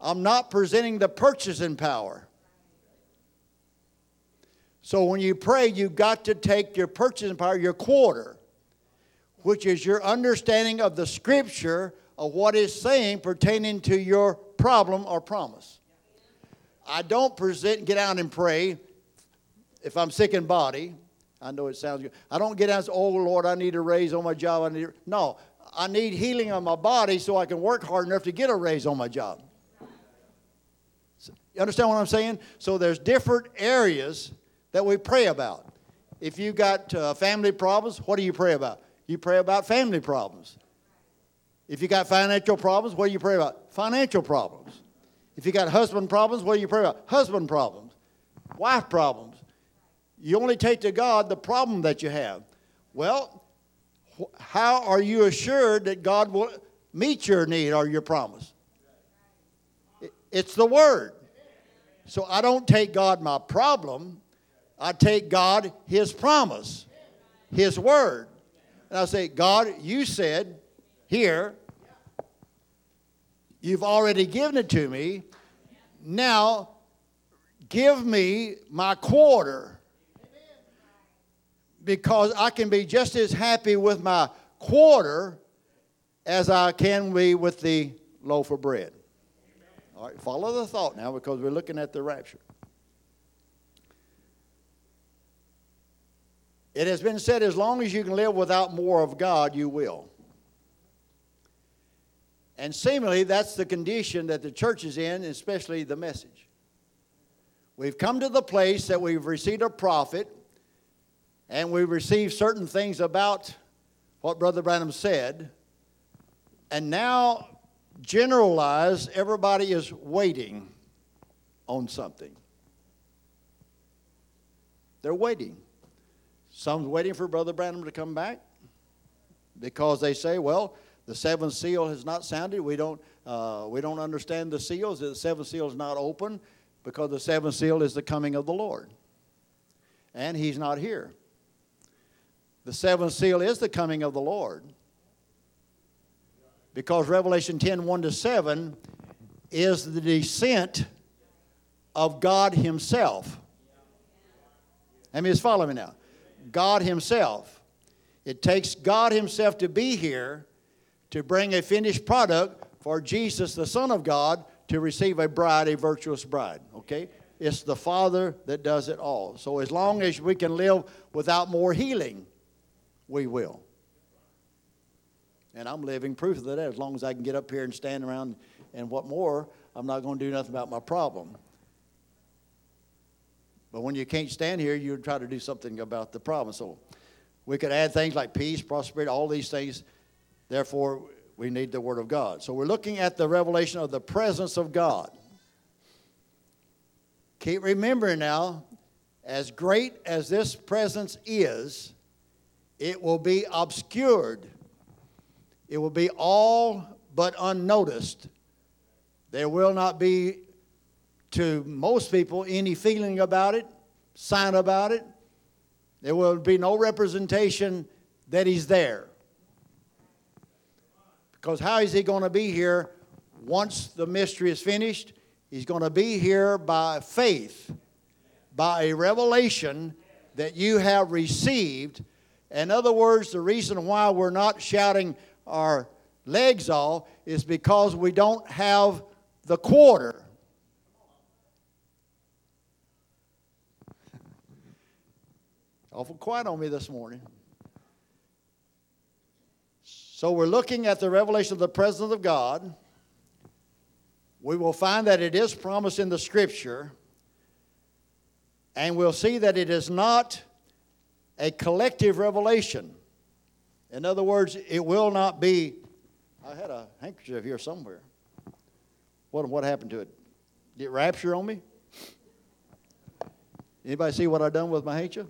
I'm not presenting the purchasing power. So when you pray, you've got to take your purchasing power, your quarter, which is your understanding of the scripture of what is saying pertaining to your problem or promise. I don't present, get out and pray if I'm sick in body. I know it sounds good. I don't get out and say, oh Lord, I need a raise on my job. I need no, I need healing on my body so I can work hard enough to get a raise on my job. You understand what I'm saying? So there's different areas that we pray about. If you've got uh, family problems, what do you pray about? You pray about family problems. If you got financial problems, what do you pray about? Financial problems. If you got husband problems, what do you pray about? Husband problems. Wife problems. You only take to God the problem that you have. Well, how are you assured that God will meet your need or your promise? It's the Word. So I don't take God my problem, I take God His promise, His Word. And I say, God, you said here, you've already given it to me. Now, give me my quarter because I can be just as happy with my quarter as I can be with the loaf of bread. All right, follow the thought now because we're looking at the rapture. It has been said as long as you can live without more of God, you will. And seemingly, that's the condition that the church is in, especially the message. We've come to the place that we've received a prophet and we've received certain things about what Brother Branham said, and now, generalized, everybody is waiting on something. They're waiting. Some's waiting for Brother Branham to come back because they say, well, the seventh seal has not sounded. We don't, uh, we don't understand the seals. The seventh seal is not open because the seventh seal is the coming of the Lord. And he's not here. The seventh seal is the coming of the Lord. Because Revelation 10 1 to 7 is the descent of God Himself. I mean, just follow me now. God Himself. It takes God Himself to be here to bring a finished product for Jesus, the Son of God, to receive a bride, a virtuous bride. Okay? It's the Father that does it all. So as long as we can live without more healing, we will. And I'm living proof of that. As long as I can get up here and stand around and what more, I'm not going to do nothing about my problem. But when you can't stand here, you try to do something about the problem. So we could add things like peace, prosperity, all these things. Therefore, we need the Word of God. So we're looking at the revelation of the presence of God. Keep remembering now, as great as this presence is, it will be obscured. It will be all but unnoticed. There will not be, to most people, any feeling about it, sign about it. There will be no representation that He's there. Because how is He going to be here once the mystery is finished? He's going to be here by faith, by a revelation that you have received in other words, the reason why we're not shouting our legs off is because we don't have the quarter. Awful quiet on me this morning. So we're looking at the revelation of the presence of God. We will find that it is promised in the scripture. And we'll see that it is not a collective revelation. In other words, it will not be. I had a handkerchief here somewhere. What, what happened to it? Did it rapture on me? Anybody see what I done with my handkerchief?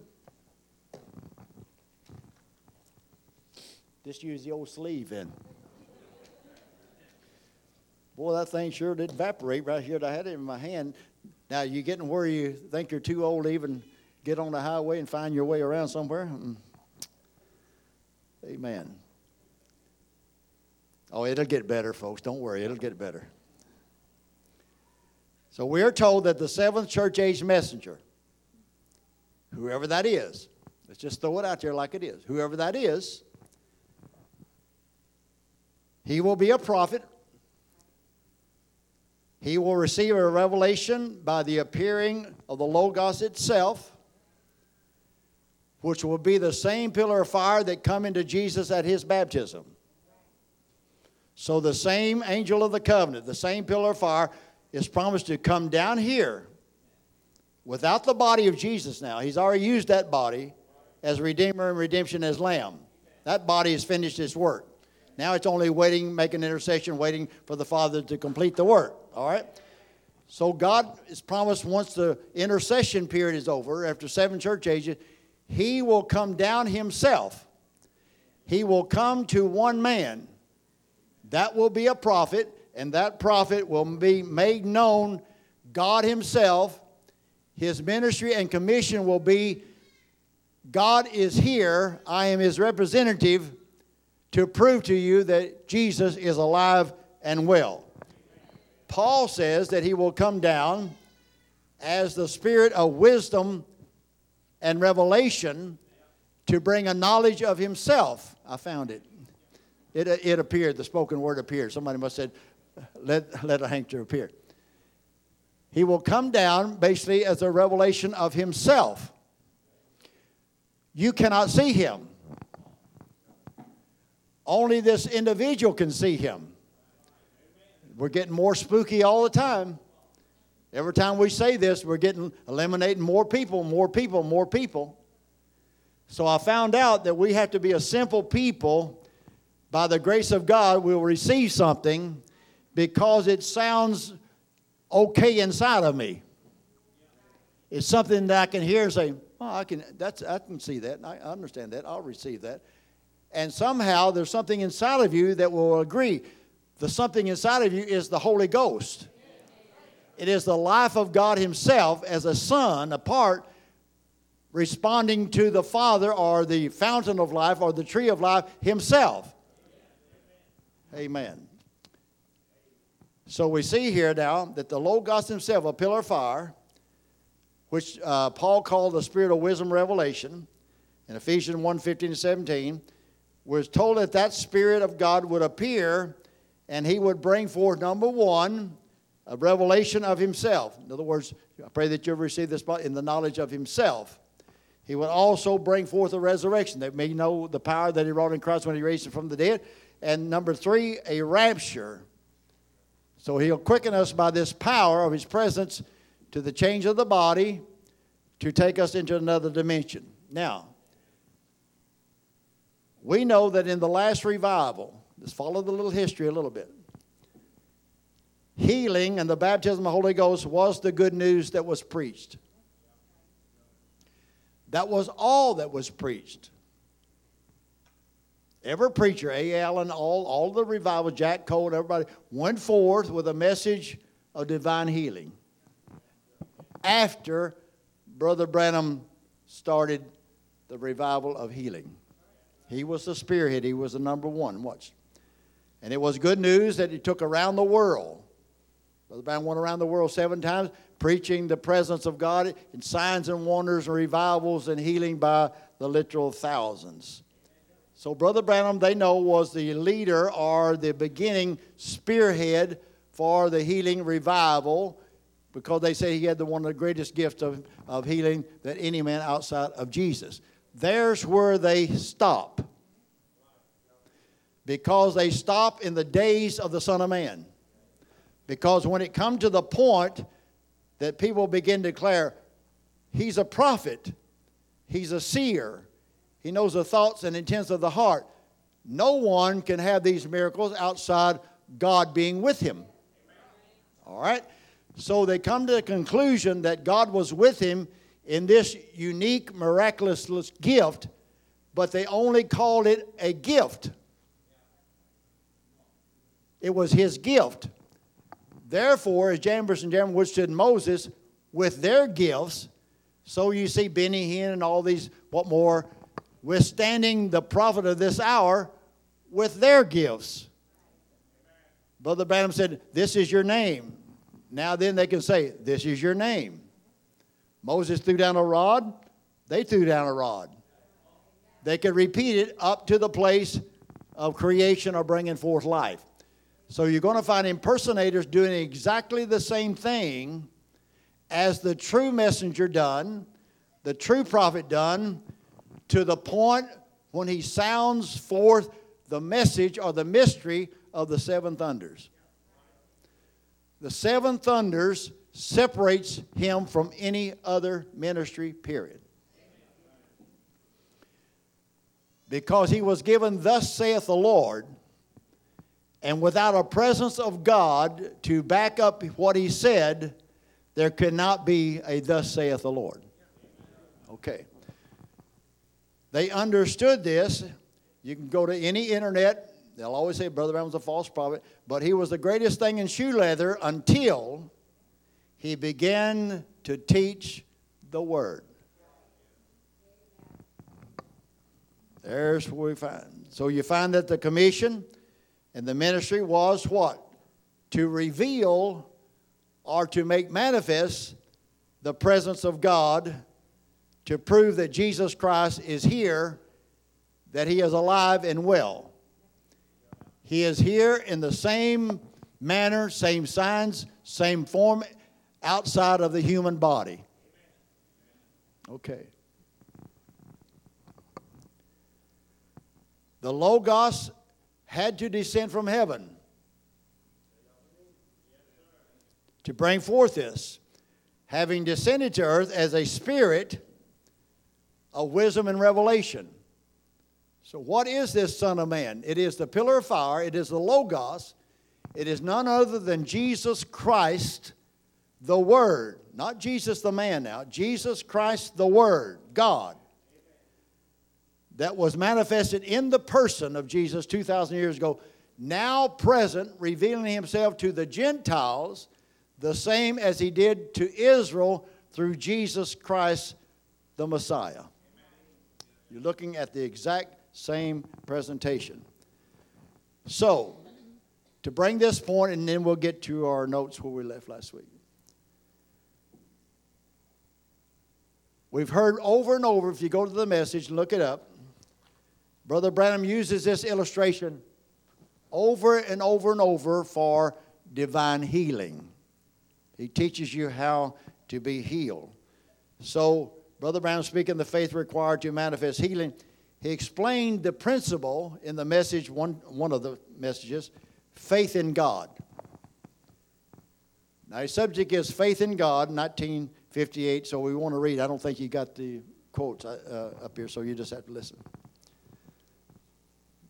Just use the old sleeve in. Boy, that thing sure did evaporate right here. I had it in my hand. Now, you getting where you think you're too old to even get on the highway and find your way around somewhere. Mm. Amen. Oh, it'll get better, folks. Don't worry, it'll get better. So we are told that the seventh church age messenger, whoever that is, let's just throw it out there like it is, whoever that is, he will be a prophet. He will receive a revelation by the appearing of the Logos itself, which will be the same pillar of fire that come into Jesus at his baptism. So the same angel of the covenant, the same pillar of fire, is promised to come down here without the body of Jesus now. He's already used that body as Redeemer and redemption as Lamb. That body has finished its work. Now it's only waiting, making intercession, waiting for the Father to complete the work. All right? So God is promised once the intercession period is over, after seven church ages, He will come down Himself. He will come to one man. That will be a prophet, and that prophet will be made known God Himself. His ministry and commission will be God is here, I am His representative to prove to you that Jesus is alive and well. Paul says that he will come down as the spirit of wisdom and revelation to bring a knowledge of himself. I found it. It, it appeared, the spoken word appeared. Somebody must have said, let, let a handkerchief appear. He will come down basically as a revelation of himself. You cannot see him. Only this individual can see him. We're getting more spooky all the time. Every time we say this, we're getting eliminating more people, more people, more people. So I found out that we have to be a simple people. By the grace of God, we'll receive something because it sounds okay inside of me. It's something that I can hear and say, "Oh, I can. That's I can see that. I understand that. I'll receive that." And somehow there's something inside of you that will agree. The something inside of you is the Holy Ghost. It is the life of God Himself as a son, apart, responding to the Father or the fountain of life or the tree of life Himself. Amen. So we see here now that the Logos Himself, a pillar of fire, which uh, Paul called the spirit of wisdom revelation in Ephesians 1 15 and 17 was told that that Spirit of God would appear and he would bring forth, number one, a revelation of himself. In other words, I pray that you'll receive this in the knowledge of himself. He would also bring forth a resurrection that may know the power that he wrought in Christ when he raised him from the dead. And number three, a rapture. So he'll quicken us by this power of his presence to the change of the body to take us into another dimension. Now, we know that in the last revival, let's follow the little history a little bit. Healing and the baptism of the Holy Ghost was the good news that was preached. That was all that was preached. Every preacher, A. Allen, all, all the revival, Jack Coe, everybody, went forth with a message of divine healing. After Brother Branham started the revival of healing. He was the spearhead, he was the number one. Watch. And it was good news that he took around the world. Brother Brown went around the world seven times preaching the presence of God in signs and wonders and revivals and healing by the literal thousands. So, Brother Branham, they know, was the leader or the beginning spearhead for the healing revival because they say he had the, one of the greatest gifts of, of healing that any man outside of Jesus. There's where they stop. Because they stop in the days of the Son of Man. Because when it comes to the point that people begin to declare, He's a prophet, He's a seer, He knows the thoughts and intents of the heart, no one can have these miracles outside God being with him. All right? So they come to the conclusion that God was with him in this unique, miraculous gift, but they only called it a gift. It was his gift. Therefore, as Jannes and Jambres withstood Moses with their gifts, so you see Benny Hinn and all these, what more, withstanding the prophet of this hour with their gifts. Brother Branham said, This is your name. Now then they can say, This is your name. Moses threw down a rod, they threw down a rod. They could repeat it up to the place of creation or bringing forth life. So you're going to find impersonators doing exactly the same thing as the true messenger done, the true prophet done, to the point when he sounds forth the message or the mystery of the seven thunders. The seven thunders separates him from any other ministry, period. Because he was given, Thus saith the Lord, and without a presence of God to back up what he said, there could not be a Thus saith the Lord. Okay. They understood this. You can go to any internet, they'll always say Brother Branham was a false prophet, but he was the greatest thing in shoe leather until he began to teach the Word. There's where we find. So you find that the commission and the ministry was what? To reveal or to make manifest the presence of God, to prove that Jesus Christ is here, that he is alive and well. He is here in the same manner, same signs, same form outside of the human body. Okay. The Logos had to descend from heaven to bring forth this, having descended to earth as a spirit of wisdom and revelation. So, what is this Son of Man? It is the pillar of fire, it is the Logos, it is none other than Jesus Christ, the Word. Not Jesus the man now, Jesus Christ the Word, God that was manifested in the person of Jesus 2,000 years ago, now present, revealing himself to the Gentiles the same as he did to Israel through Jesus Christ the Messiah. You're looking at the exact same presentation. So, to bring this point, and then we'll get to our notes where we left last week. We've heard over and over, if you go to the message and look it up, Brother Branham uses this illustration over and over and over for divine healing. He teaches you how to be healed. So, Brother Branham speaking the faith required to manifest healing, he explained the principle in the message, one, one of the messages, faith in God. Now, his subject is faith in God, 1958, so we want to read. I don't think you got the quotes uh, up here, so you just have to listen.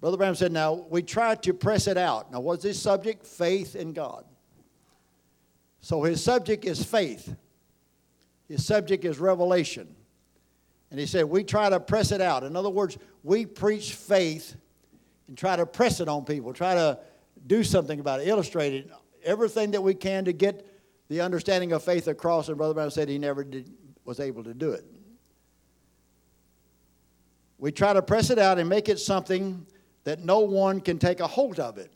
Brother Branham said, Now, we try to press it out. Now, what's his subject? Faith in God. So his subject is faith, his subject is revelation. And he said, We try to press it out. In other words, we preach faith and try to press it on people, try to do something about it, illustrate it, everything that we can to get the understanding of faith across. And Brother Branham said he never did, was able to do it. We try to press it out and make it something that no one can take a hold of it.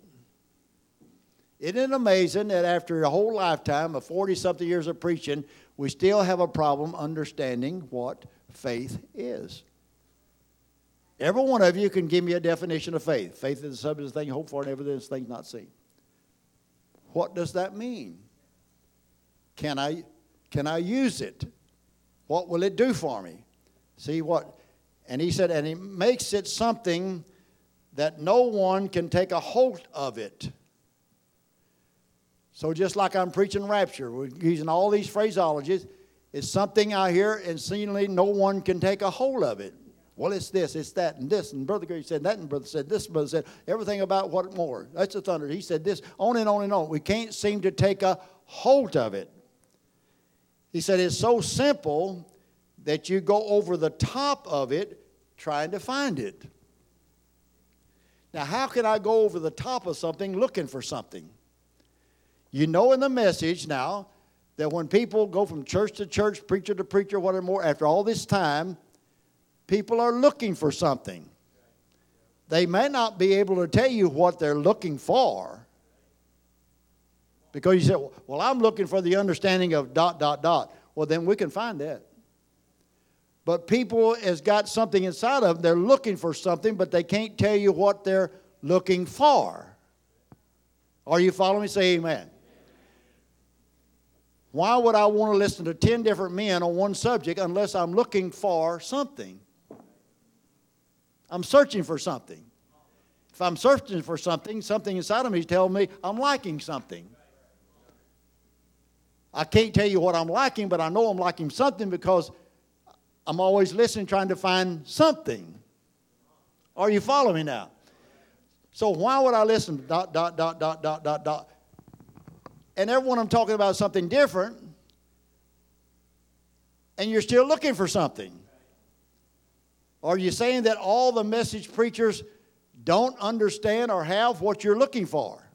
Isn't it amazing that after a whole lifetime of 40 something years of preaching, we still have a problem understanding what faith is? Every one of you can give me a definition of faith. Faith is the substance of things hoped for and evidence of things not seen. What does that mean? Can I, can I use it? What will it do for me? See what? And he said, and he makes it something that no one can take a hold of it. So, just like I'm preaching rapture, we're using all these phraseologies, it's something I hear, and seemingly no one can take a hold of it. Well, it's this, it's that, and this, and Brother Gary said that, and Brother said this, and Brother said everything about what more. That's the thunder. He said this, on and on and on. We can't seem to take a hold of it. He said it's so simple that you go over the top of it trying to find it. Now, how can I go over the top of something looking for something? You know in the message now that when people go from church to church, preacher to preacher, whatever more, after all this time, people are looking for something. They may not be able to tell you what they're looking for. Because you say, well, I'm looking for the understanding of dot, dot, dot. Well, then we can find that. But people has got something inside of them. They're looking for something, but they can't tell you what they're looking for. Are you following me? Say amen. Why would I want to listen to 10 different men on one subject unless I'm looking for something? I'm searching for something. If I'm searching for something, something inside of me is telling me I'm liking something. I can't tell you what I'm liking, but I know I'm liking something because I'm always listening, trying to find something. Are you following me now? So why would I listen? Dot, dot, dot, dot, dot, dot, dot. And everyone I'm talking about something different, and you're still looking for something. Are you saying that all the message preachers don't understand or have what you're looking for?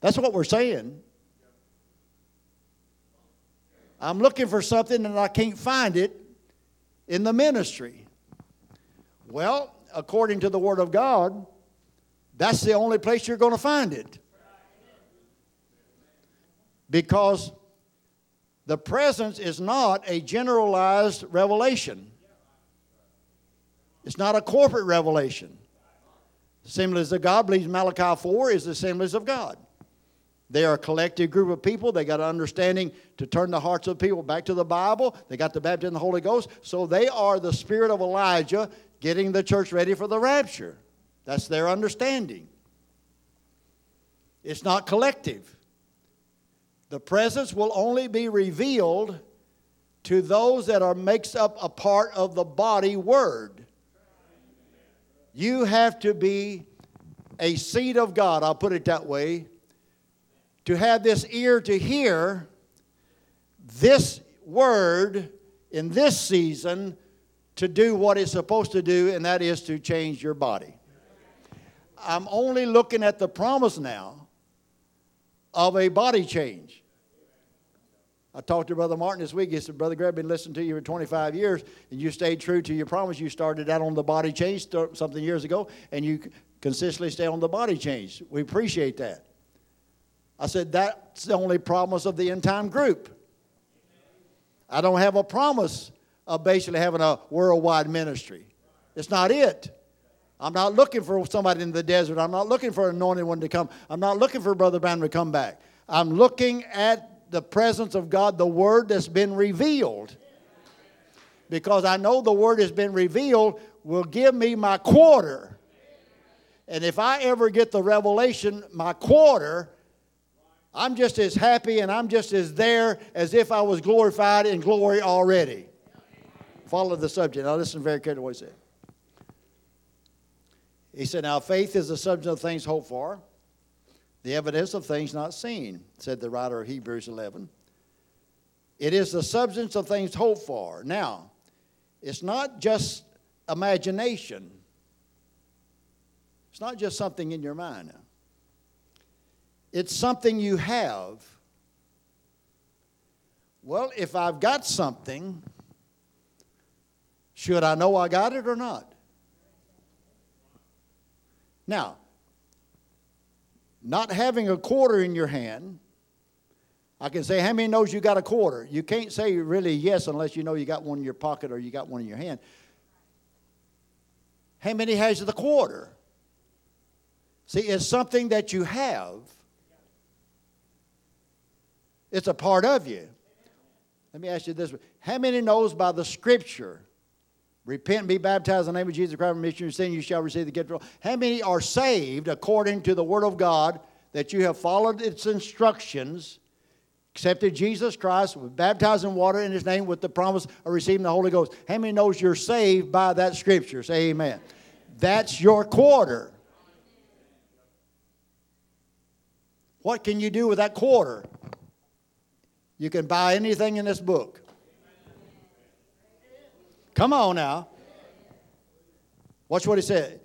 That's what we're saying. I'm looking for something and I can't find it in the ministry. Well, according to the Word of God, that's the only place you're going to find it. Because the presence is not a generalized revelation, it's not a corporate revelation. Assemblies of God believes Malachi 4 is the assemblies of God. They are a collective group of people. They got an understanding to turn the hearts of people back to the Bible. They got the baptism of the Holy Ghost. So they are the spirit of Elijah getting the church ready for the rapture. That's their understanding. It's not collective. The presence will only be revealed to those that are makes up a part of the body word. You have to be a seed of God, I'll put it that way, to have this ear to hear this word in this season to do what it's supposed to do, and that is to change your body. I'm only looking at the promise now of a body change. I talked to Brother Martin this week. He said, Brother Greg, been listening to you for 25 years, and you stayed true to your promise. You started out on the body change something years ago, and you consistently stay on the body change. We appreciate that. I said, that's the only promise of the end time group. I don't have a promise of basically having a worldwide ministry. It's not it. I'm not looking for somebody in the desert. I'm not looking for an anointed one to come. I'm not looking for Brother Branham to come back. I'm looking at the presence of God, the Word that's been revealed. Because I know the Word has been revealed will give me my quarter. And if I ever get the revelation, my quarter, I'm just as happy and I'm just as there as if I was glorified in glory already. Follow the subject. Now listen very carefully what he said. He said, Now faith is the substance of things hoped for, the evidence of things not seen, said the writer of Hebrews 11. It is the substance of things hoped for. Now, it's not just imagination. It's not just something in your mind. It's something you have. Well, if I've got something, should I know I got it or not? Now, not having a quarter in your hand, I can say, How many knows you got a quarter? You can't say really yes unless you know you got one in your pocket or you got one in your hand. How many has the quarter? See, it's something that you have it's a part of you. Let me ask you this. How many knows by the scripture, repent and be baptized in the name of Jesus Christ, remission of sin, you shall receive the gift of How many are saved according to the word of God that you have followed its instructions, accepted Jesus Christ, baptized in water in his name with the promise of receiving the Holy Ghost? How many knows you're saved by that scripture? Say amen. That's your quarter. What can you do with that quarter? You can buy anything in this book. Come on now. Watch what he said.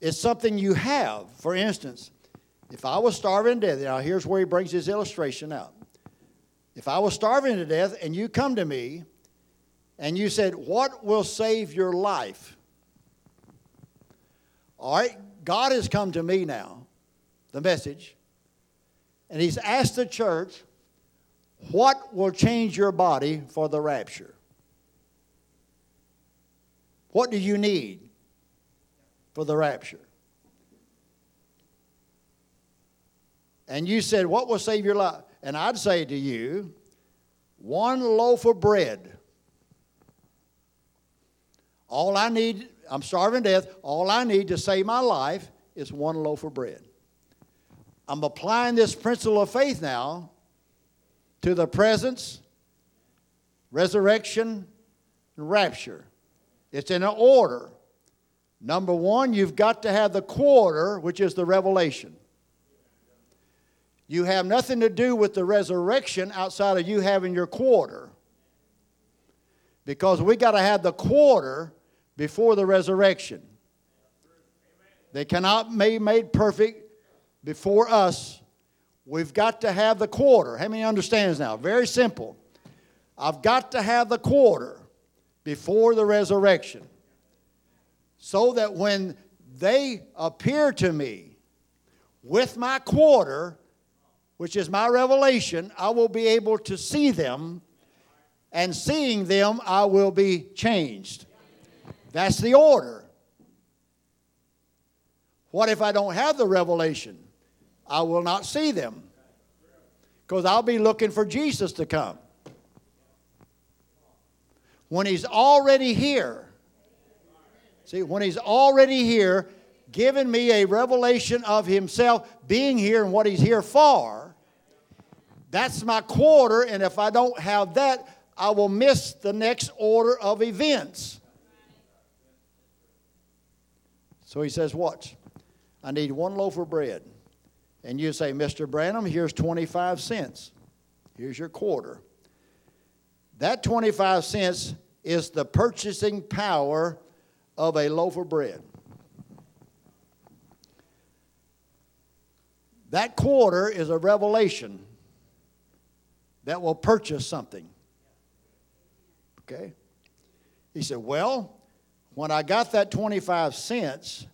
It's something you have. For instance, if I was starving to death, now here's where he brings his illustration out. If I was starving to death and you come to me and you said, What will save your life? All right, God has come to me now, the message, and he's asked the church, What will change your body for the rapture? What do you need for the rapture? And you said, What will save your life? And I'd say to you, one loaf of bread. All I need, I'm starving to death, all I need to save my life is one loaf of bread. I'm applying this principle of faith now to the presence, resurrection, and rapture. It's in an order. Number one, you've got to have the quarter, which is the revelation. You have nothing to do with the resurrection outside of you having your quarter. Because we got to have the quarter before the resurrection. They cannot be made perfect before us. We've got to have the quarter. How many understands now? Very simple. I've got to have the quarter before the resurrection. So that when they appear to me with my quarter, which is my revelation, I will be able to see them, and seeing them, I will be changed. That's the order. What if I don't have the revelation? I will not see them because I'll be looking for Jesus to come. When He's already here, see, when He's already here, giving me a revelation of Himself being here and what He's here for, that's my quarter, and if I don't have that, I will miss the next order of events. So he says, Watch, I need one loaf of bread. And you say, Mr. Branham, here's 25 cents. Here's your quarter. That 25 cents is the purchasing power of a loaf of bread. That quarter is a revelation that will purchase something. Okay? He said, Well, when I got that 25 cents,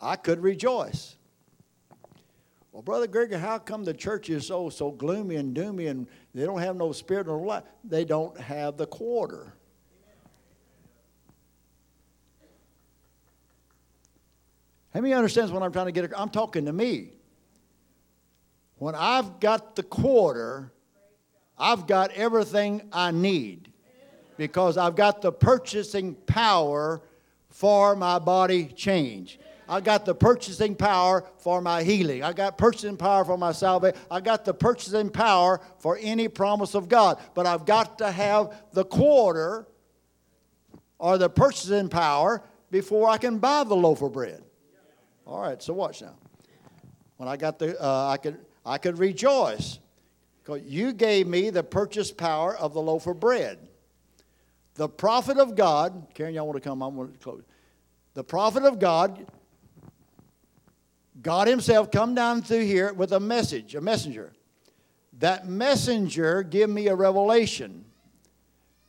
I could rejoice. Well, Brother Grigory, how come the church is so so gloomy and doomy and they don't have no spirit or life? They don't have the quarter. How many understands what I'm trying to get? I'm talking to me. When I've got the quarter, I've got everything I need because I've got the purchasing power for my body change. I got the purchasing power for my healing. I got purchasing power for my salvation. I got the purchasing power for any promise of God. But I've got to have the quarter or the purchasing power before I can buy the loaf of bread. All right, so watch now. When I got the, uh, I could, I could rejoice because you gave me the purchase power of the loaf of bread. The prophet of God, Karen, y'all want to come? I'm going to close. The prophet of God God Himself come down through here with a message, a messenger. That messenger give me a revelation.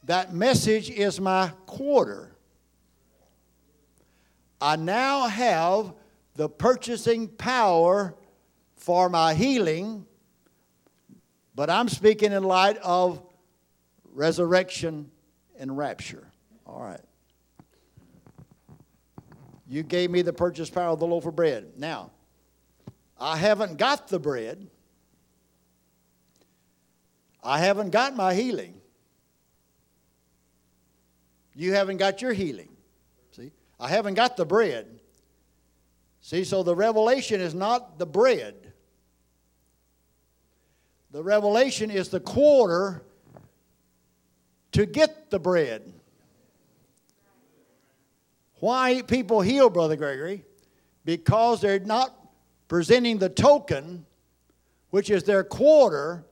That message is my quarter. I now have the purchasing power for my healing, but I'm speaking in light of resurrection and rapture. All right. You gave me the purchase power of the loaf of bread. Now, I haven't got the bread. I haven't got my healing. You haven't got your healing. See? I haven't got the bread. See, so the revelation is not the bread. The revelation is the quarter to get the bread. Why people heal, Brother Grigory? Because they're not presenting the token, which is their quarter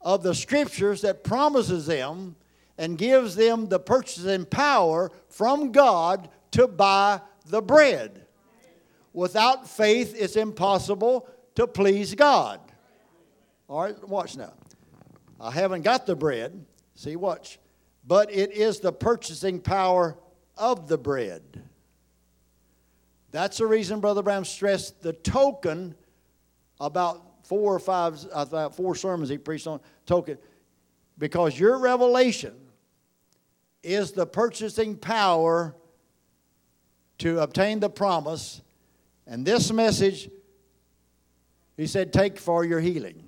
of the scriptures that promises them and gives them the purchasing power from God to buy the bread. Without faith, it's impossible to please God. All right, watch now. I haven't got the bread. See, watch. But it is the purchasing power of the bread. That's the reason Brother Branham stressed the token about four or five, thought four sermons he preached on token, because your revelation is the purchasing power to obtain the promise. And this message, he said, take for your healing.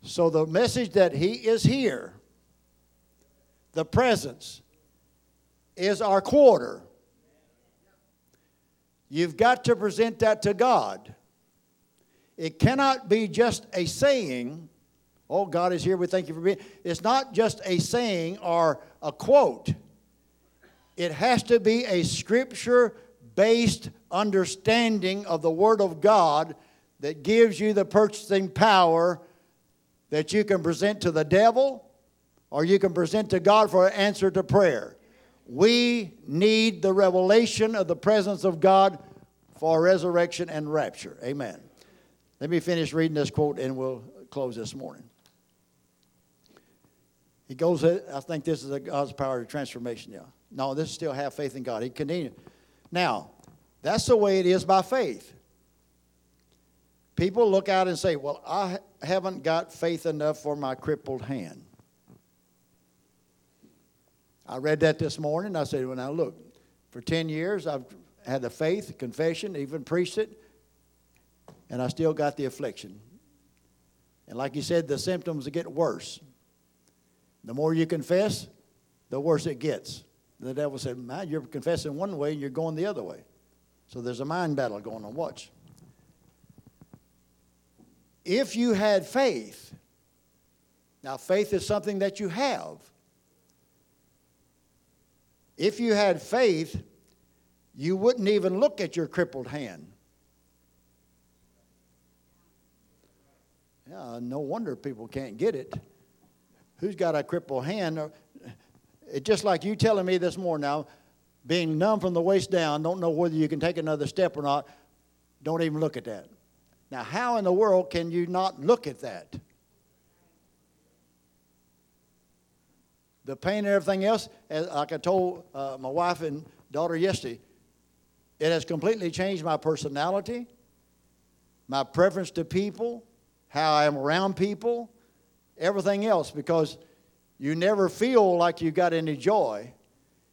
So the message that he is here, the presence, is our quarter. You've got to present that to God. It cannot be just a saying, oh, God is here, we thank you for being. It's not just a saying or a quote. It has to be a scripture based understanding of the Word of God that gives you the purchasing power that you can present to the devil or you can present to God for an answer to prayer. We need the revelation of the presence of God for resurrection and rapture. Amen. Let me finish reading this quote and we'll close this morning. He goes, I think this is a God's power of transformation. Yeah. No, this is still have faith in God. He continued. Now, that's the way it is by faith. People look out and say, Well, I haven't got faith enough for my crippled hand. I read that this morning. I said, Well, now look, for 10 years I've had the faith, confession, even preached it, and I still got the affliction. And like you said, the symptoms get worse. The more you confess, the worse it gets. The devil said, Man, you're confessing one way and you're going the other way. So there's a mind battle going on. Watch. If you had faith, now faith is something that you have. If you had faith, you wouldn't even look at your crippled hand. Yeah, no wonder people can't get it. Who's got a crippled hand? It's just like you telling me this morning now, being numb from the waist down, don't know whether you can take another step or not, don't even look at that. Now, how in the world can you not look at that? The pain and everything else, as, like I told uh, my wife and daughter yesterday, it has completely changed my personality, my preference to people, how I am around people, everything else, because you never feel like you've got any joy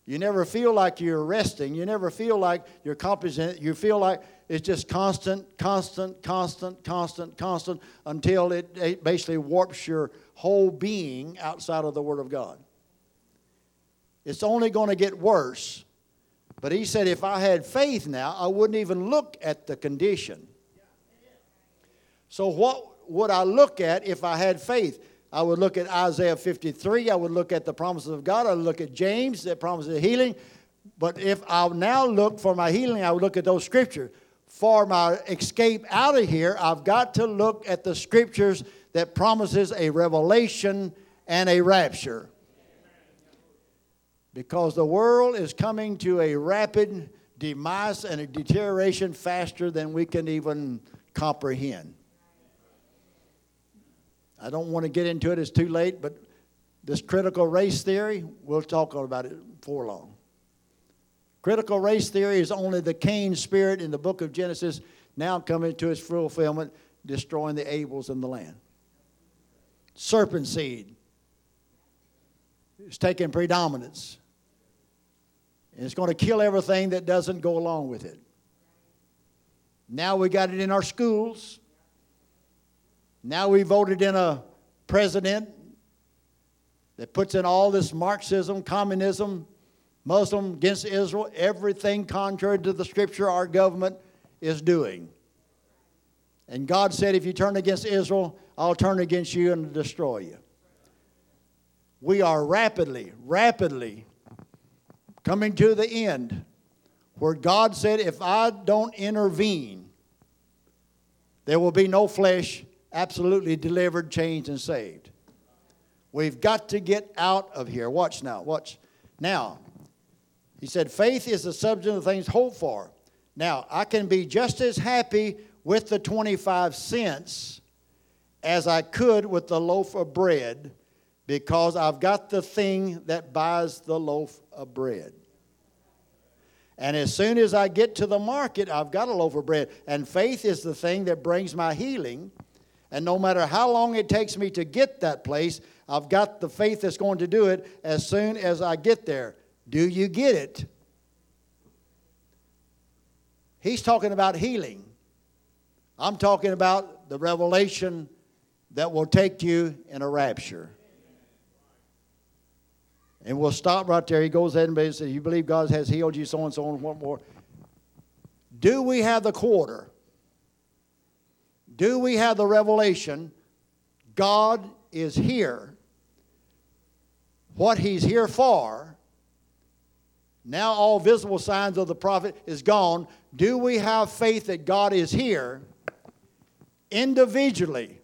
you never feel like you're resting. You never feel like you're accomplishing. You feel like it's just constant, constant, constant, constant, constant until it, it basically warps your whole being outside of the Word of God. It's only going to get worse. But he said, if I had faith now, I wouldn't even look at the condition. So, what would I look at if I had faith? I would look at Isaiah 53. I would look at the promises of God. I would look at James, that promises healing. But if I now look for my healing, I would look at those scriptures. For my escape out of here, I've got to look at the scriptures that promises a revelation and a rapture. Because the world is coming to a rapid demise and a deterioration faster than we can even comprehend. I don't want to get into it, it's too late, but this critical race theory, we'll talk about it for long. Critical race theory is only the Cain spirit in the book of Genesis now coming to its fulfillment, destroying the Abels in the land. Serpent seed is taking predominance. And it's going to kill everything that doesn't go along with it. Now we got it in our schools. Now we voted in a president that puts in all this Marxism, communism, Muslim against Israel, everything contrary to the scripture our government is doing. And God said, if you turn against Israel, I'll turn against you and destroy you. We are rapidly, rapidly coming to the end where God said, if I don't intervene, there will be no flesh absolutely delivered, changed, and saved. We've got to get out of here. Watch now. Watch. Now, he said, faith is the substance of things hoped for. Now, I can be just as happy with the 25 cents as I could with the loaf of bread because I've got the thing that buys the loaf of bread. And as soon as I get to the market, I've got a loaf of bread. And faith is the thing that brings my healing And no matter how long it takes me to get that place, I've got the faith that's going to do it as soon as I get there. Do you get it? He's talking about healing. I'm talking about the revelation that will take you in a rapture. And we'll stop right there. He goes ahead and says, You believe God has healed you, so and so and what more. Do we have the quarter? Do we have the revelation? God is here. What he's here for. Now all visible signs of the prophet is gone. Do we have faith that God is here? Individually,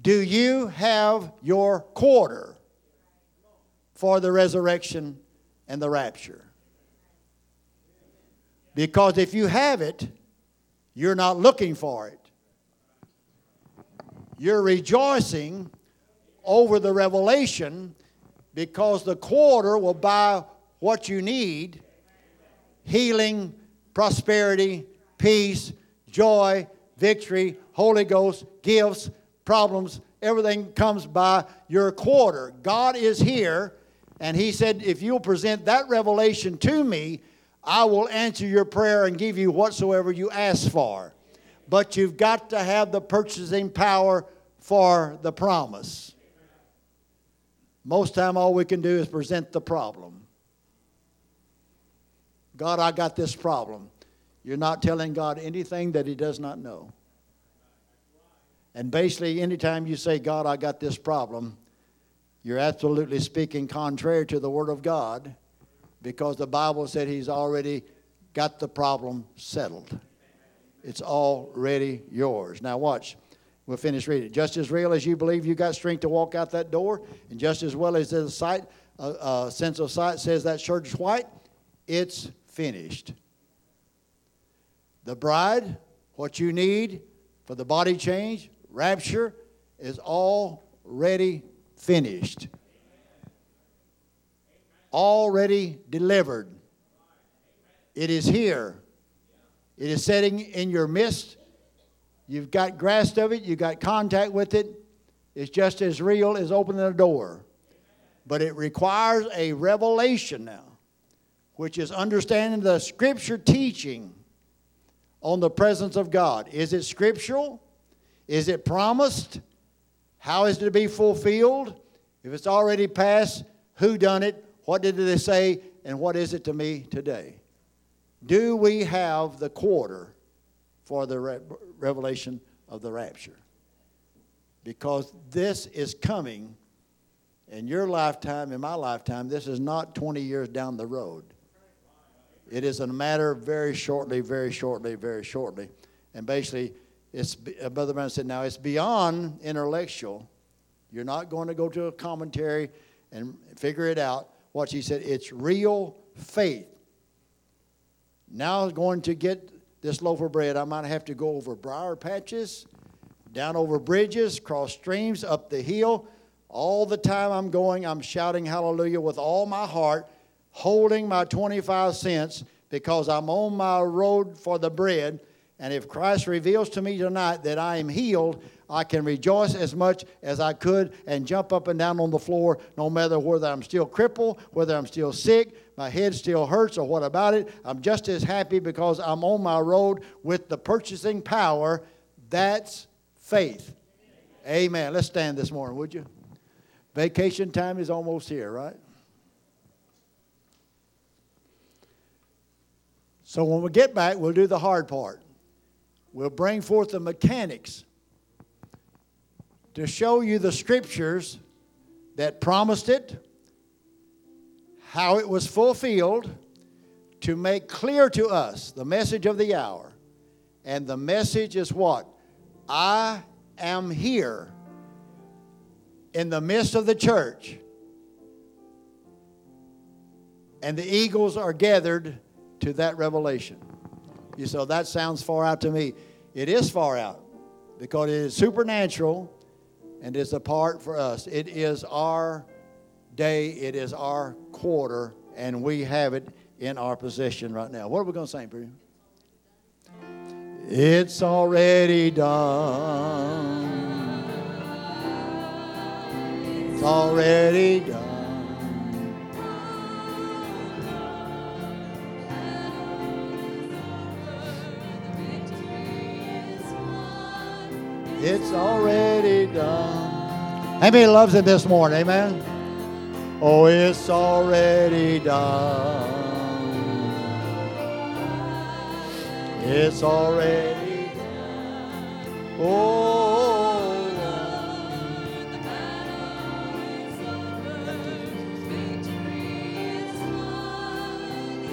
do you have your quarter for the resurrection and the rapture? Because if you have it, you're not looking for it. You're rejoicing over the revelation because the quarter will buy what you need healing, prosperity, peace, joy, victory, Holy Ghost, gifts, problems, everything comes by your quarter. God is here, and He said, If you'll present that revelation to me, I will answer your prayer and give you whatsoever you ask for. But you've got to have the purchasing power for the promise. Most time all we can do is present the problem. God, I got this problem. You're not telling God anything that He does not know. And basically, anytime you say, God, I got this problem, you're absolutely speaking contrary to the Word of God because the Bible said He's already got the problem settled. It's already yours. Now, watch. We'll finish reading. Just as real as you believe you got strength to walk out that door, and just as well as the sight, uh, uh, sense of sight says that shirt is white, it's finished. The bride, what you need for the body change, rapture, is already finished already delivered. It is here. It is sitting in your midst. You've got grasp of it, you've got contact with it. It's just as real as opening a door. But it requires a revelation now, which is understanding the scripture teaching on the presence of God. Is it scriptural? Is it promised? How is it to be fulfilled? If it's already passed, who done it? What did they say, and what is it to me today? Do we have the quarter for the re- revelation of the rapture? Because this is coming in your lifetime, in my lifetime. This is not 20 years down the road. It is a matter very shortly, very shortly, very shortly. And basically, it's, uh, Brother Brown said, now it's beyond intellectual. You're not going to go to a commentary and figure it out what she said, it's real faith. Now going to get this loaf of bread. I might have to go over briar patches, down over bridges, cross streams, up the hill. All the time I'm going, I'm shouting hallelujah with all my heart, holding my 25 cents because I'm on my road for the bread. And if Christ reveals to me tonight that I am healed, I can rejoice as much as I could and jump up and down on the floor, no matter whether I'm still crippled, whether I'm still sick, my head still hurts, or what about it. I'm just as happy because I'm on my road with the purchasing power. That's faith. Amen. Let's stand this morning, would you? Vacation time is almost here, right? So when we get back, we'll do the hard part. We'll bring forth the mechanics to show you the scriptures that promised it, how it was fulfilled, to make clear to us the message of the hour. And the message is what? I am here in the midst of the church. And the eagles are gathered to that revelation. You say, that sounds far out to me. It is far out because it is supernatural and it's apart for us. It is our day, it is our quarter, and we have it in our possession right now. What are we going to sing, Peter? It's already done. It's already done. It's already done. How many loves it this morning? Amen. Oh, it's already done. It's already done. Oh.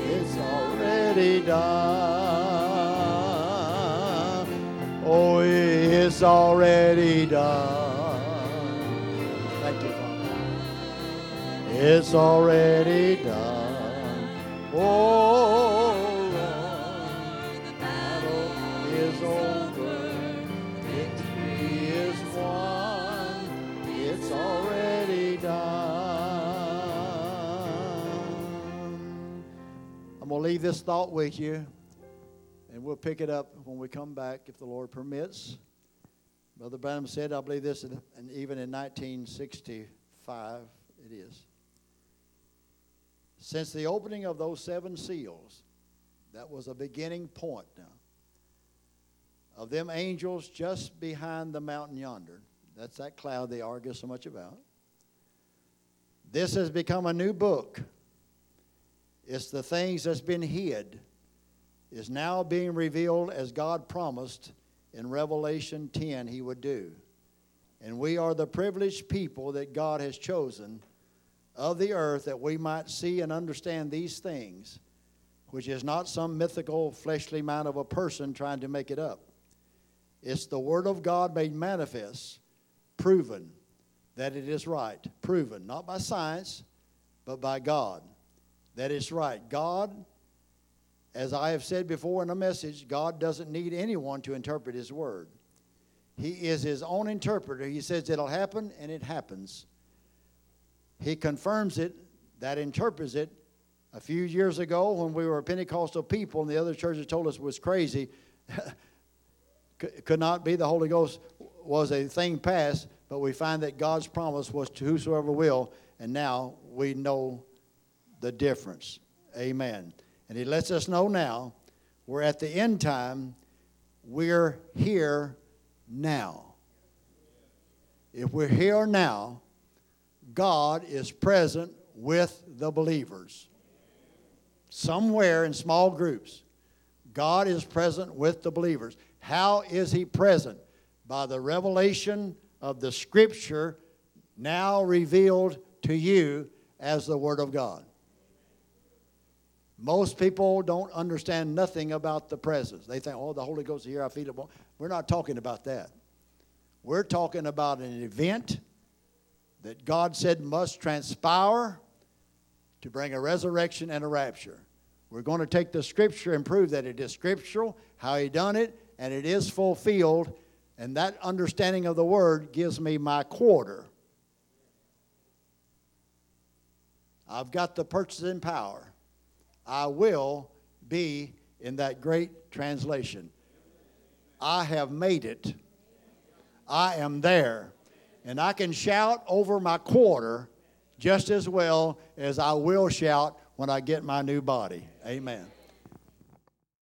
It's already done. Oh, it's already done. Thank you, Father. It's already done. Oh, Lord, the battle is over. Victory is won. It's already done. I'm going to leave this thought with you, and we'll pick it up when we come back if the Lord permits. Brother Branham said, I believe this, and even in 1965, it is. Since the opening of those seven seals, that was a beginning point now of them angels just behind the mountain yonder. That's that cloud they argue so much about. This has become a new book. It's the things that's been hid is now being revealed as God promised in Revelation 10 he would do. And we are the privileged people that God has chosen of the earth that we might see and understand these things, which is not some mythical fleshly mind of a person trying to make it up. It's the Word of God made manifest, proven that it is right. Proven, not by science, but by God, that it's right. God, as I have said before in a message, God doesn't need anyone to interpret His Word. He is His own interpreter. He says it'll happen, and it happens. He confirms it, that interprets it. A few years ago, when we were a Pentecostal people and the other churches told us it was crazy, could not be the Holy Ghost was a thing past, but we find that God's promise was to whosoever will, and now we know the difference. Amen. And He lets us know now we're at the end time, we're here now. If we're here now, God is present with the believers. Somewhere in small groups, God is present with the believers. How is He present? By the revelation of the Scripture now revealed to you as the Word of God. Most people don't understand nothing about the presence. They think, oh, the Holy Ghost is here, I feel it. We're not talking about that. We're talking about an event that God said must transpire to bring a resurrection and a rapture. We're going to take the scripture and prove that it is scriptural, how he done it, and it is fulfilled. And that understanding of the word gives me my quarter. I've got the purchasing power. I will be in that great translation. I have made it. I am there. And I can shout over my quarter just as well as I will shout when I get my new body. Amen.